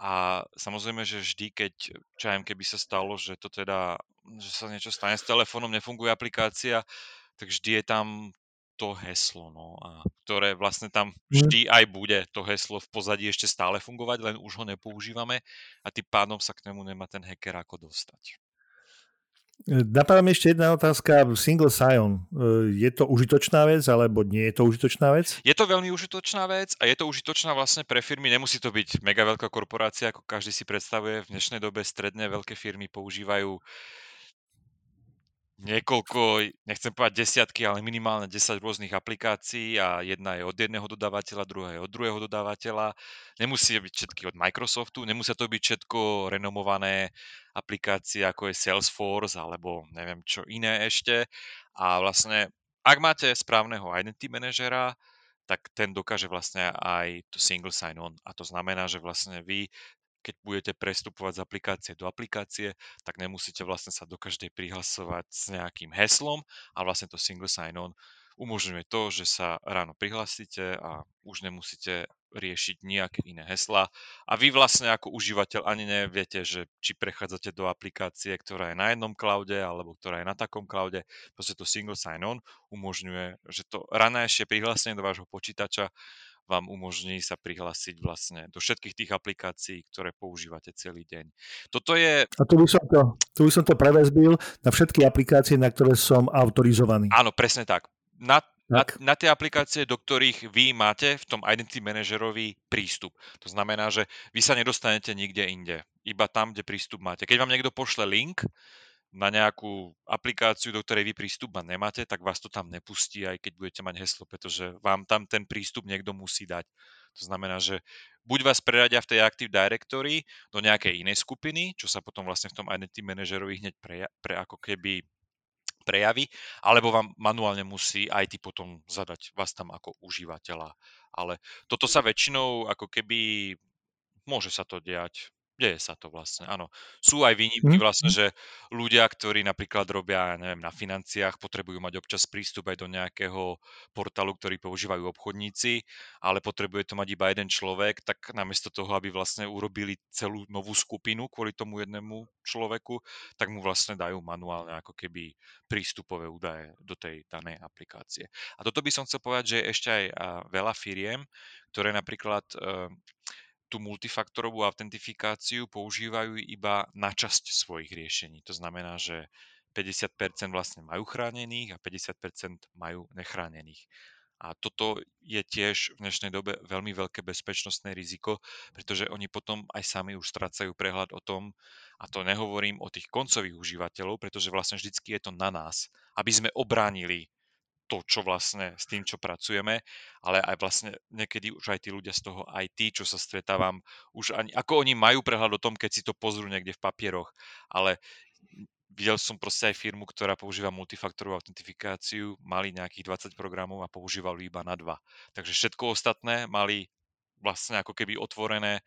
B: a samozrejme, že vždy, keď, čo viem, keby sa stalo, že to teda, že sa niečo stane s telefónom, nefunguje aplikácia, tak vždy je tam to heslo, no, a ktoré vlastne tam mhm. vždy aj bude to heslo v pozadí ešte stále fungovať, len už ho nepoužívame a tým pádom sa k nemu nemá ten hacker ako dostať.
A: Napadá mi ešte jedna otázka. Single sign Je to užitočná vec, alebo nie je to užitočná vec?
B: Je to veľmi užitočná vec a je to užitočná vlastne pre firmy. Nemusí to byť mega veľká korporácia, ako každý si predstavuje. V dnešnej dobe stredné veľké firmy používajú niekoľko, nechcem povedať desiatky, ale minimálne 10 rôznych aplikácií a jedna je od jedného dodávateľa, druhá je od druhého dodávateľa. Nemusí byť všetky od Microsoftu, nemusia to byť všetko renomované aplikácie ako je Salesforce alebo neviem čo iné ešte. A vlastne, ak máte správneho identity manažera, tak ten dokáže vlastne aj to single sign-on. A to znamená, že vlastne vy keď budete prestupovať z aplikácie do aplikácie, tak nemusíte vlastne sa do každej prihlasovať s nejakým heslom a vlastne to single sign-on umožňuje to, že sa ráno prihlasíte a už nemusíte riešiť nejaké iné hesla a vy vlastne ako užívateľ ani neviete, že či prechádzate do aplikácie, ktorá je na jednom cloude alebo ktorá je na takom cloude. Proste to single sign-on umožňuje, že to ranejšie prihlásenie do vášho počítača vám umožní sa prihlásiť vlastne do všetkých tých aplikácií, ktoré používate celý deň. Toto je...
A: A tu by som to, tu by som to prevezbil na všetky aplikácie, na ktoré som autorizovaný.
B: Áno, presne tak. Na, na, na tie aplikácie, do ktorých vy máte v tom Identity Managerovi prístup. To znamená, že vy sa nedostanete nikde inde. Iba tam, kde prístup máte. Keď vám niekto pošle link, na nejakú aplikáciu, do ktorej vy prístup nemáte, tak vás to tam nepustí, aj keď budete mať heslo, pretože vám tam ten prístup niekto musí dať. To znamená, že buď vás preradia v tej Active Directory do nejakej inej skupiny, čo sa potom vlastne v tom Identity Managerovi hneď pre, pre ako keby prejavy, alebo vám manuálne musí IT potom zadať vás tam ako užívateľa. Ale toto sa väčšinou ako keby môže sa to diať Deje sa to vlastne, áno. Sú aj výnimky
A: Mhm,
B: vlastne, že ľudia, ktorí napríklad robia, ja neviem, na financiách, potrebujú mať občas prístup aj do nejakého portálu, ktorý používajú obchodníci, ale potrebuje to mať iba jeden človek, tak namiesto toho, aby vlastne urobili celú novú skupinu kvôli tomu jednému človeku, tak mu vlastne dajú manuálne ako keby prístupové údaje do tej danej aplikácie. A toto by som chcel povedať, že je ešte aj veľa firiem, ktoré napríklad e, tú multifaktorovú autentifikáciu používajú iba na časť svojich riešení. To znamená, že 50% vlastne majú chránených a 50% majú nechránených. A toto je tiež v dnešnej dobe veľmi veľké bezpečnostné riziko, pretože oni potom aj sami už strácajú prehľad o tom, a to nehovorím o tých koncových užívateľov, pretože vlastne vždycky je to na nás, aby sme obránili to, čo vlastne s tým, čo pracujeme, ale aj vlastne niekedy už aj tí ľudia z toho IT, čo sa stretávam, už ani, ako oni majú prehľad o tom, keď si to pozrú niekde v papieroch, ale videl som proste aj firmu, ktorá používa multifaktorovú autentifikáciu, mali nejakých 20 programov a používali iba na dva. Takže všetko ostatné mali vlastne ako keby otvorené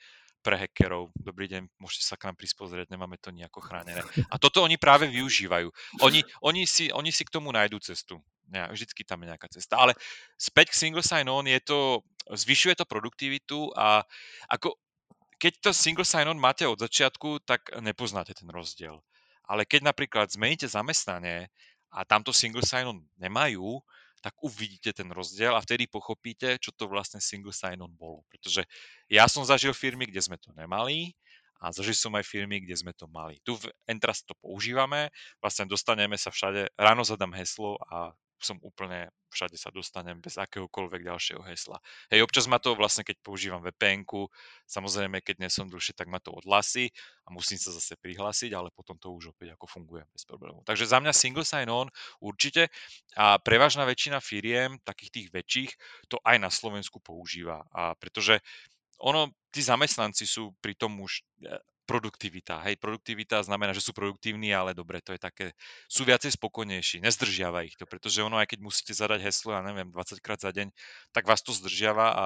B: pre hackerov. Dobrý deň, môžete sa k nám prísť pozrieť, nemáme to nejako chránené. A toto oni práve využívajú. Oni, oni, si, oni si k tomu nájdú cestu. Vždycky tam je nejaká cesta. Ale späť k single sign-on je to, zvyšuje to produktivitu a ako, keď to single sign-on máte od začiatku, tak nepoznáte ten rozdiel. Ale keď napríklad zmeníte zamestnanie a tamto single sign-on nemajú, tak uvidíte ten rozdiel a vtedy pochopíte, čo to vlastne single sign-on bolo. Pretože ja som zažil firmy, kde sme to nemali a zažil som aj firmy, kde sme to mali. Tu v Entrust to používame, vlastne dostaneme sa všade, ráno zadám heslo a som úplne, všade sa dostanem bez akéhokoľvek ďalšieho hesla. Hej, občas ma to vlastne, keď používam vpn samozrejme, keď nie som dlhšie, tak ma to odhlasí a musím sa zase prihlásiť, ale potom to už opäť ako funguje bez problémov. Takže za mňa single sign-on určite a prevažná väčšina firiem, takých tých väčších, to aj na Slovensku používa. A pretože ono, tí zamestnanci sú pri tom už e, produktivita. Hej, produktivita znamená, že sú produktívni, ale dobre, to je také, sú viacej spokojnejší, nezdržiava ich to, pretože ono, aj keď musíte zadať heslo, ja neviem, 20 krát za deň, tak vás to zdržiava a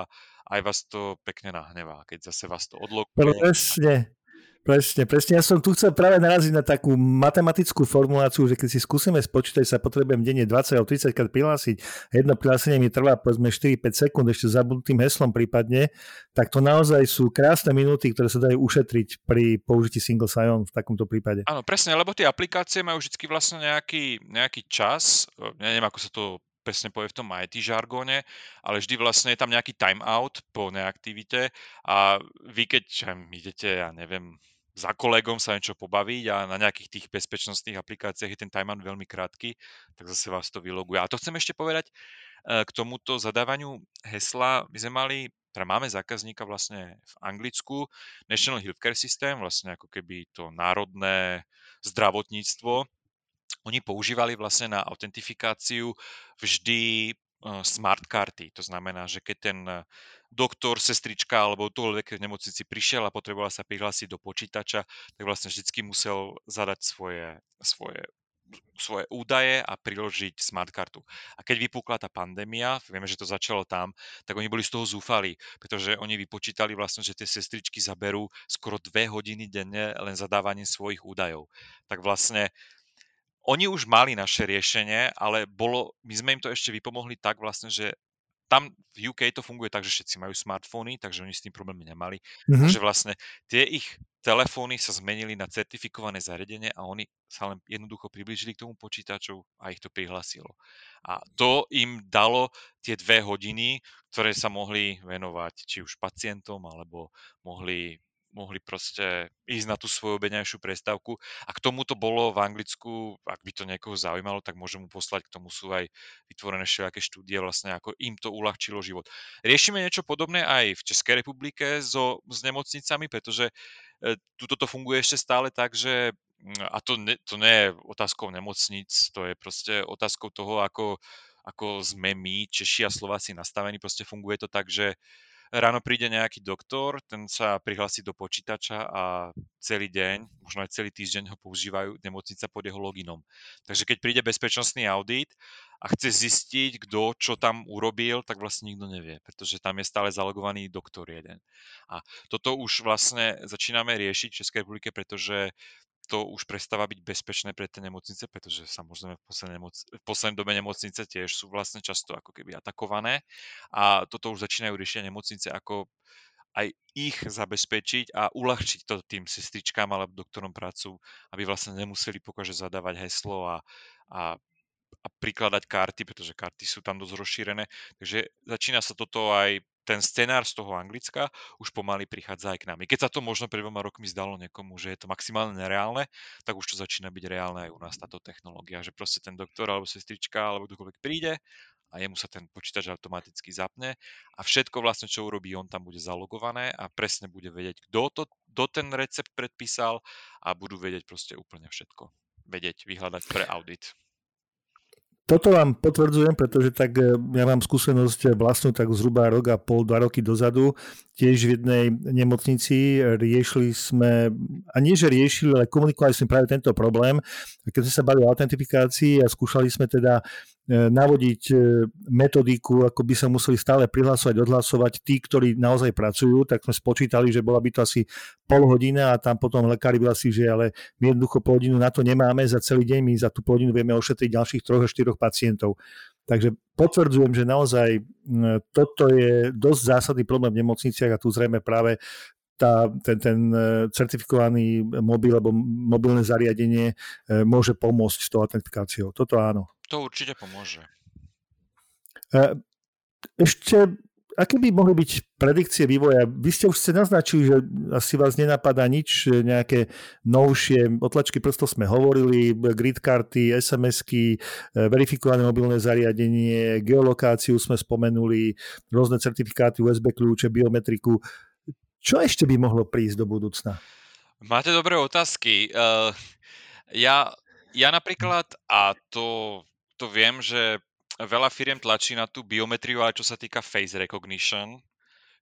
B: aj vás to pekne nahnevá, keď zase vás to odlokuje.
A: Presne, Presne, presne. Ja som tu chcel práve naraziť na takú matematickú formuláciu, že keď si skúsime spočítať, sa potrebujem denne 20 alebo 30 krát prihlásiť, jedno prihlásenie mi trvá povedzme 4-5 sekúnd, ešte zabudnutým heslom prípadne, tak to naozaj sú krásne minúty, ktoré sa dajú ušetriť pri použití single sign-on v takomto prípade.
B: Áno, presne, lebo tie aplikácie majú vždy vlastne nejaký, nejaký čas, ja neviem, ako sa to presne povie v tom IT žargóne, ale vždy vlastne je tam nejaký timeout po neaktivite a vy keď idete, ja neviem, za kolegom sa niečo pobaviť a na nejakých tých bezpečnostných aplikáciách je ten timeout veľmi krátky, tak zase vás to vyloguje. A to chcem ešte povedať e, k tomuto zadávaniu hesla. My sme mali, teda máme zákazníka vlastne v Anglicku, National Healthcare System, vlastne ako keby to národné zdravotníctvo, oni používali vlastne na autentifikáciu vždy smart karty. To znamená, že keď ten doktor, sestrička alebo ktokoľvek v nemocnici prišiel a potreboval sa prihlásiť do počítača, tak vlastne vždycky musel zadať svoje, svoje svoje údaje a priložiť smart kartu. A keď vypukla tá pandémia, vieme, že to začalo tam, tak oni boli z toho zúfali, pretože oni vypočítali vlastne, že tie sestričky zaberú skoro dve hodiny denne len zadávaním svojich údajov. Tak vlastne oni už mali naše riešenie, ale bolo, my sme im to ešte vypomohli tak vlastne, že tam v UK to funguje tak, že všetci majú smartfóny, takže oni s tým problémy nemali. Mm-hmm. A že vlastne tie ich telefóny sa zmenili na certifikované zariadenie a oni sa len jednoducho priblížili k tomu počítaču a ich to prihlasilo. A to im dalo tie dve hodiny, ktoré sa mohli venovať či už pacientom, alebo mohli mohli proste ísť na tú svoju obeňajšiu prestávku. A k tomu to bolo v Anglicku, ak by to niekoho zaujímalo, tak môžem mu poslať, k tomu sú aj vytvorené všelijaké štúdie, vlastne ako im to uľahčilo život. Riešime niečo podobné aj v Českej republike so, s nemocnicami, pretože e, tuto to funguje ešte stále tak, že mm, a to, ne, to nie je otázkou nemocnic, to je proste otázkou toho, ako, ako sme my, Češi a Slováci nastavení, proste funguje to tak, že ráno príde nejaký doktor, ten sa prihlási do počítača a celý deň, možno aj celý týždeň ho používajú nemocnica pod jeho loginom. Takže keď príde bezpečnostný audit a chce zistiť, kto čo tam urobil, tak vlastne nikto nevie, pretože tam je stále zalogovaný doktor jeden. A toto už vlastne začíname riešiť v Českej republike, pretože to už prestáva byť bezpečné pre tie nemocnice, pretože samozrejme v poslednej, nemoc- v poslednej dobe nemocnice tiež sú vlastne často ako keby atakované a toto už začínajú riešiť nemocnice, ako aj ich zabezpečiť a uľahčiť to tým sestričkám alebo doktorom prácu, aby vlastne nemuseli pokaže zadávať heslo a, a a prikladať karty, pretože karty sú tam dosť rozšírené. Takže začína sa toto aj ten scenár z toho Anglicka už pomaly prichádza aj k nami. Keď sa to možno pred dvoma rokmi zdalo niekomu, že je to maximálne nereálne, tak už to začína byť reálne aj u nás táto technológia, že proste ten doktor alebo sestrička alebo kdokoľvek príde a jemu sa ten počítač automaticky zapne a všetko vlastne, čo urobí, on tam bude zalogované a presne bude vedieť, kto to, kto ten recept predpísal a budú vedieť proste úplne všetko. Vedieť, vyhľadať pre audit.
A: Toto vám potvrdzujem, pretože tak e, ja mám skúsenosť vlastnú tak zhruba rok a pol, dva roky dozadu. Tiež v jednej nemocnici riešili sme, a nie že riešili, ale komunikovali sme práve tento problém. Keď sme sa bali o autentifikácii a skúšali sme teda navodiť e, metodiku, ako by sa museli stále prihlasovať, odhlasovať tí, ktorí naozaj pracujú, tak sme spočítali, že bola by to asi pol hodina a tam potom lekári by si, že ale my jednoducho pol hodinu na to nemáme, za celý deň my za tú pol hodinu vieme ošetriť ďalších troch až štyroch pacientov. Takže potvrdzujem, že naozaj toto je dosť zásadný problém v nemocniciach a tu zrejme práve tá, ten, ten e, certifikovaný mobil alebo mobilné zariadenie môže pomôcť s tou autentifikáciou. Toto áno.
B: To určite pomôže.
A: E, ešte, aké by mohli byť predikcie vývoja? Vy ste už ste naznačili, že asi vás nenapadá nič, nejaké novšie otlačky prstov sme hovorili, grid karty, SMS-ky, e, verifikované mobilné zariadenie, geolokáciu sme spomenuli, rôzne certifikáty, USB kľúče, biometriku. Čo ešte by mohlo prísť do budúcna?
B: Máte dobré otázky. Uh, ja, ja napríklad, a to to viem, že veľa firiem tlačí na tú biometriu, ale čo sa týka face recognition,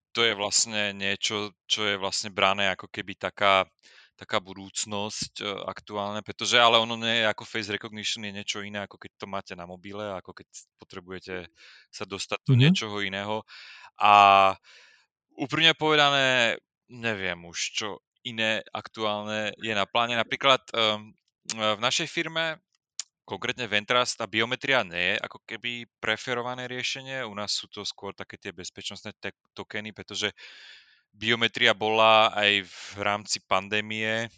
B: to je vlastne niečo, čo je vlastne brané ako keby taká, taká budúcnosť uh, aktuálne, pretože ale ono nie je ako face recognition, je niečo iné, ako keď to máte na mobile, ako keď potrebujete sa dostať do mm-hmm. niečoho iného. A úprimne povedané, neviem už, čo iné aktuálne je na pláne. Napríklad um, v našej firme konkrétne Ventrast tá biometria nie je ako keby preferované riešenie. U nás sú to skôr také tie bezpečnostné te- tokeny, pretože biometria bola aj v rámci pandémie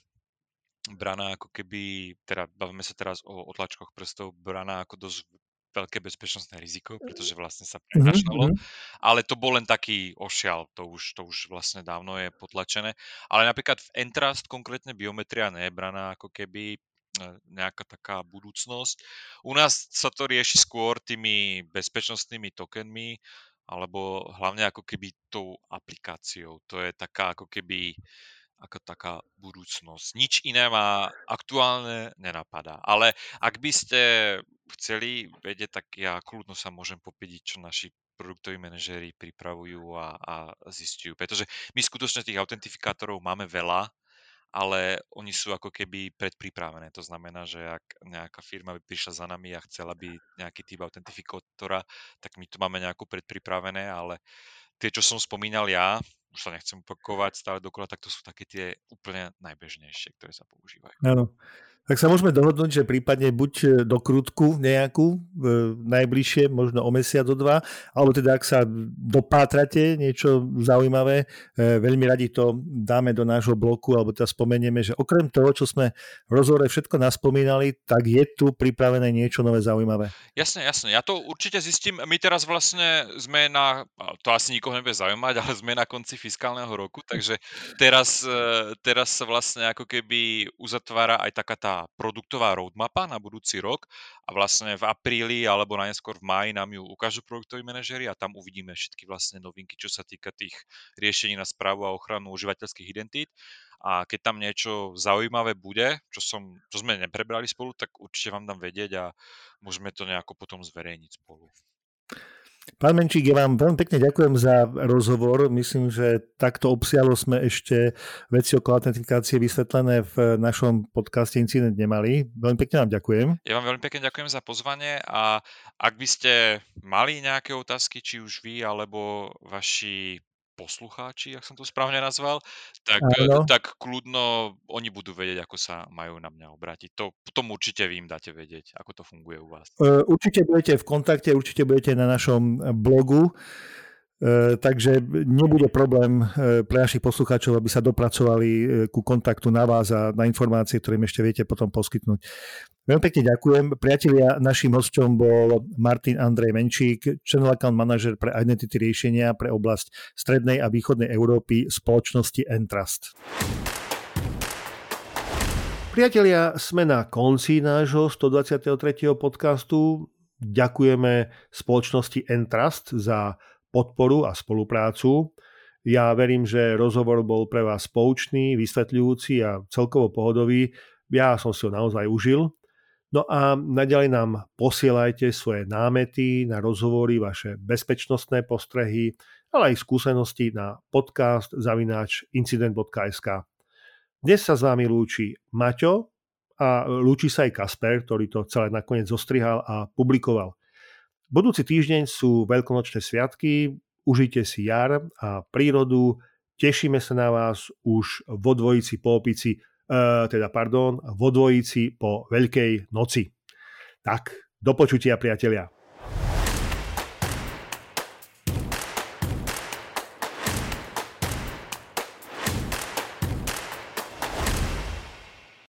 B: braná ako keby, teda bavíme sa teraz o otlačkoch prstov, braná ako dosť veľké bezpečnostné riziko, pretože vlastne sa mhm, prenašalo, mm-hmm. ale to bol len taký ošial, to už, to už vlastne dávno je potlačené. Ale napríklad v Entrust konkrétne biometria nie je braná ako keby nejaká taká budúcnosť. U nás sa to rieši skôr tými bezpečnostnými tokenmi, alebo hlavne ako keby tou aplikáciou. To je taká ako keby ako taká budúcnosť. Nič iné ma aktuálne nenapadá. Ale ak by ste chceli vedieť, tak ja kľudno sa môžem popídiť, čo naši produktoví manažéri pripravujú a, a zistujú. Pretože my skutočne tých autentifikátorov máme veľa ale oni sú ako keby predpripravené. To znamená, že ak nejaká firma by prišla za nami a chcela by nejaký typ autentifikátora, tak my to máme nejako predpripravené, ale tie, čo som spomínal ja, už sa nechcem opakovať stále dokola, tak to sú také tie úplne najbežnejšie, ktoré sa používajú.
A: Áno. Tak sa môžeme dohodnúť, že prípadne buď e, do krutku nejakú, e, najbližšie, možno o mesiac, o dva, alebo teda ak sa dopátrate niečo zaujímavé, e, veľmi radi to dáme do nášho bloku, alebo teda spomenieme, že okrem toho, čo sme v rozhovore všetko naspomínali, tak je tu pripravené niečo nové zaujímavé.
B: Jasne, jasne. Ja to určite zistím. My teraz vlastne sme na, to asi nikoho nebude zaujímať, ale sme na konci fiskálneho roku, takže teraz, teraz sa vlastne ako keby uzatvára aj taká tá produktová roadmapa na budúci rok a vlastne v apríli alebo najskôr v máji nám ju ukážu produktoví manažery a tam uvidíme všetky vlastne novinky, čo sa týka tých riešení na správu a ochranu užívateľských identít. A keď tam niečo zaujímavé bude, čo, som, čo sme neprebrali spolu, tak určite vám dám vedieť a môžeme to nejako potom zverejniť spolu.
A: Pán Menčík, ja vám veľmi pekne ďakujem za rozhovor. Myslím, že takto obsiahlo sme ešte veci okolo autentifikácie vysvetlené v našom podcaste Incident nemali. Veľmi pekne vám ďakujem.
B: Ja vám veľmi pekne ďakujem za pozvanie a ak by ste mali nejaké otázky, či už vy alebo vaši poslucháči, ak som to správne nazval, tak, tak kľudno oni budú vedieť, ako sa majú na mňa obrátiť. To potom určite vy im dáte vedieť, ako to funguje u vás.
A: E, určite budete v kontakte, určite budete na našom blogu. E, takže nebude problém e, pre našich poslucháčov, aby sa dopracovali ku kontaktu na vás a na informácie, ktoré im ešte viete potom poskytnúť. Veľmi pekne ďakujem. Priatelia, našim hostom bol Martin Andrej Menčík, channel account manager pre identity riešenia pre oblasť strednej a východnej Európy spoločnosti Entrust. Priatelia, sme na konci nášho 123. podcastu. Ďakujeme spoločnosti Entrust za podporu a spoluprácu. Ja verím, že rozhovor bol pre vás poučný, vysvetľujúci a celkovo pohodový. Ja som si ho naozaj užil. No a naďalej nám posielajte svoje námety na rozhovory, vaše bezpečnostné postrehy, ale aj skúsenosti na podcast zavináč incident.sk. Dnes sa s vami lúči Maťo a lúči sa aj Kasper, ktorý to celé nakoniec zostrihal a publikoval. Budúci týždeň sú veľkonočné sviatky, užite si jar a prírodu, tešíme sa na vás už vo dvojici po opici Eh, teda pardon, vo dvojici po Veľkej noci. Tak, do počutia priatelia.